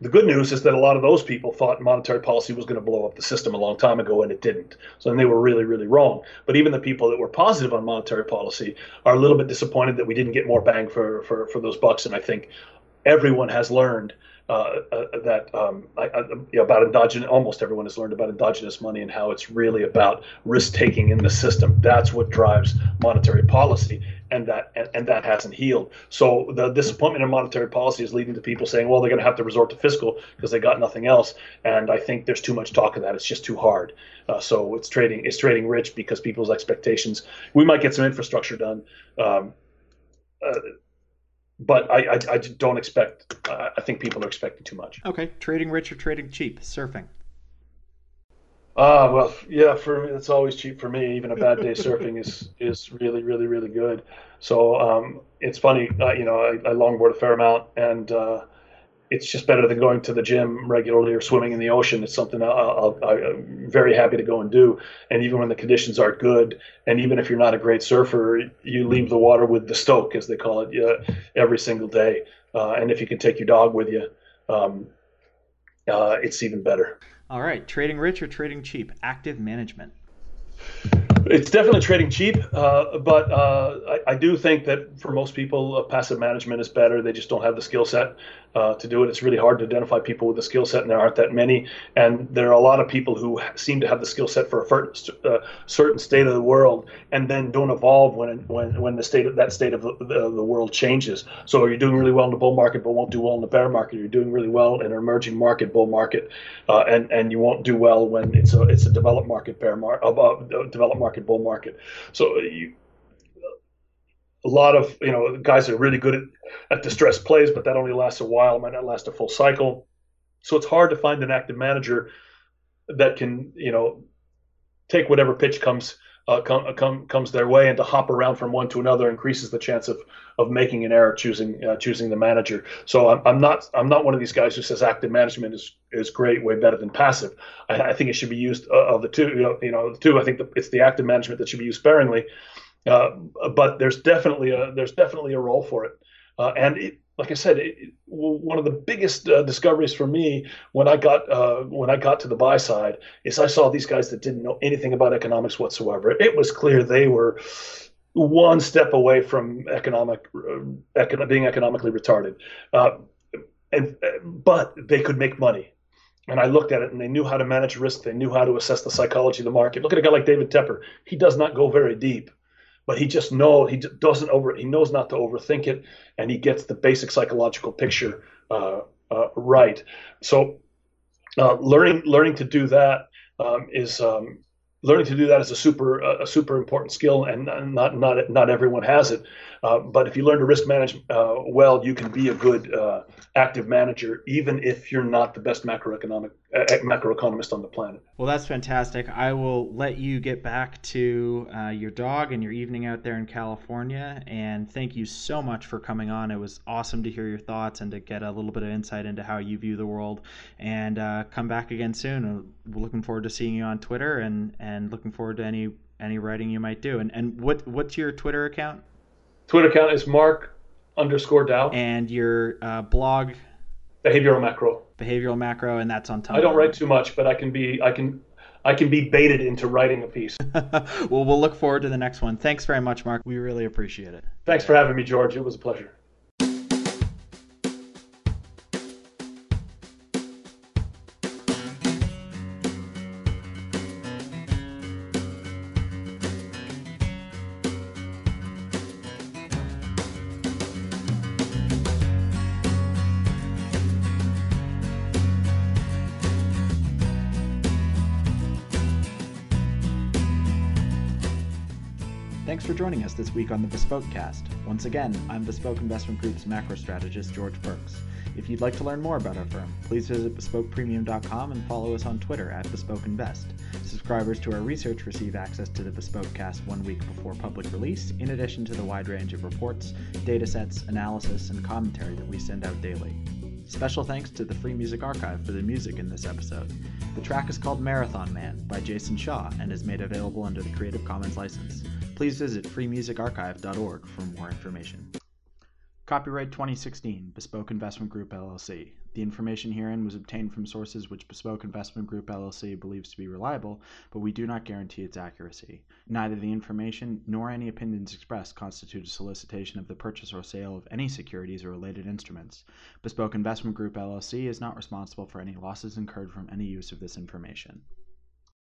the good news is that a lot of those people thought monetary policy was going to blow up the system a long time ago, and it didn't. So they were really, really wrong. But even the people that were positive on monetary policy are a little bit disappointed that we didn't get more bang for, for, for those bucks. And I think everyone has learned uh, uh, that um, I, I, you know, about endogenous. Almost everyone has learned about endogenous money and how it's really about risk taking in the system. That's what drives monetary policy, and that and, and, that hasn't healed. So the disappointment in monetary policy is leading to people saying, well, they're going to have to resort to fiscal because they got nothing else. And I think there's too much talk of that. It's just too hard. Uh, so it's trading it's trading rich because people's expectations. We might get some infrastructure done. Um, uh, but I, I, I don't expect. I think people are expecting too much. Okay, trading rich or trading cheap? Surfing. Ah, uh, well, yeah. For me, it's always cheap for me. Even a bad day *laughs* surfing is is really, really, really good. So um, it's funny. Uh, you know, I, I longboard a fair amount, and uh, it's just better than going to the gym regularly or swimming in the ocean. It's something I'll, i am very happy to go and do. And even when the conditions aren't good, and even if you're not a great surfer, you leave the water with the stoke, as they call it, uh, every single day. Uh, and if you can take your dog with you, um, uh, it's even better. All right, trading rich or trading cheap? Active management. It's definitely trading cheap, uh, but uh, I, I, do think that for most people, uh, passive management is better. They just don't have the skill set uh, to do it. It's really hard to identify people with the skill set, and there aren't that many. And there are a lot of people who seem to have the skill set for a uh, certain state of the world, and then don't evolve when when when the state of that state of the, the, the world changes. So you're doing really well in the bull market, but won't do well in the bear market. You're doing really well in an emerging market bull market, uh, and and you won't do well when it's a it's a developed market bear market, developed market market, bull market. So uh, you, a lot of you know guys are really good at, at distressed plays, but that only lasts a while. It might not last a full cycle. So it's hard to find an active manager that can you know take whatever pitch comes uh, come, come, comes their way, and to hop around from one to another increases the chance of of making an error choosing uh, choosing the manager. So I'm, I'm not I'm not one of these guys who says active management is is great, way better than passive. I, I think it should be used uh, of the two. You know, you know, the two. I think the, it's the active management that should be used sparingly. Uh, but there's definitely a there's definitely a role for it, uh, and it, like I said, it, one of the biggest uh, discoveries for me when I got uh, when I got to the buy side is I saw these guys that didn't know anything about economics whatsoever. It was clear they were one step away from economic uh, being economically retarded, uh, and but they could make money. And I looked at it, and they knew how to manage risk. They knew how to assess the psychology of the market. Look at a guy like David Tepper. He does not go very deep but he just know he doesn't over he knows not to overthink it and he gets the basic psychological picture uh, uh, right. So uh, learning learning to do that um, is um, learning to do that is a super a super important skill and not not not everyone has it uh, but if you learn to risk manage uh, well you can be a good uh, active manager, even if you're not the best macroeconomic uh, macroeconomist on the planet. Well, that's fantastic. I will let you get back to uh, your dog and your evening out there in California. And thank you so much for coming on. It was awesome to hear your thoughts and to get a little bit of insight into how you view the world. And come back again soon. We're looking forward to seeing you on Twitter and and looking forward to any any writing you might do. And and what what's your Twitter account? Twitter account is Mark underscore Dow. And your uh, blog. Behavioral macro. Behavioral macro, and that's on Tumblr. I don't write too much, but I can be I can I can be baited into writing a piece. *laughs* well, we'll look forward to the next one. Thanks very much, Mark. We really appreciate it. Thanks for having me, George. It was a pleasure. Us this week on the Bespokecast. Once again, I'm Bespoke Investment Group's macro strategist, George Pearkes. If you'd like to learn more about our firm, please visit bespokepremium.com and follow us on Twitter at Bespoke Invest. Subscribers to our research receive access to the Bespokecast one week before public release, in addition to the wide range of reports, datasets, analysis, and commentary that we send out daily. Special thanks to the Free Music Archive for the music in this episode. The track is called Marathon Man by Jason Shaw and is made available under the Creative Commons license please visit freemusicarchive.org for more information. Copyright 2016, Bespoke Investment Group LLC. The information herein was obtained from sources which Bespoke Investment Group LLC believes to be reliable, but we do not guarantee its accuracy. Neither the information nor any opinions expressed constitute a solicitation of the purchase or sale of any securities or related instruments. Bespoke Investment Group LLC is not responsible for any losses incurred from any use of this information.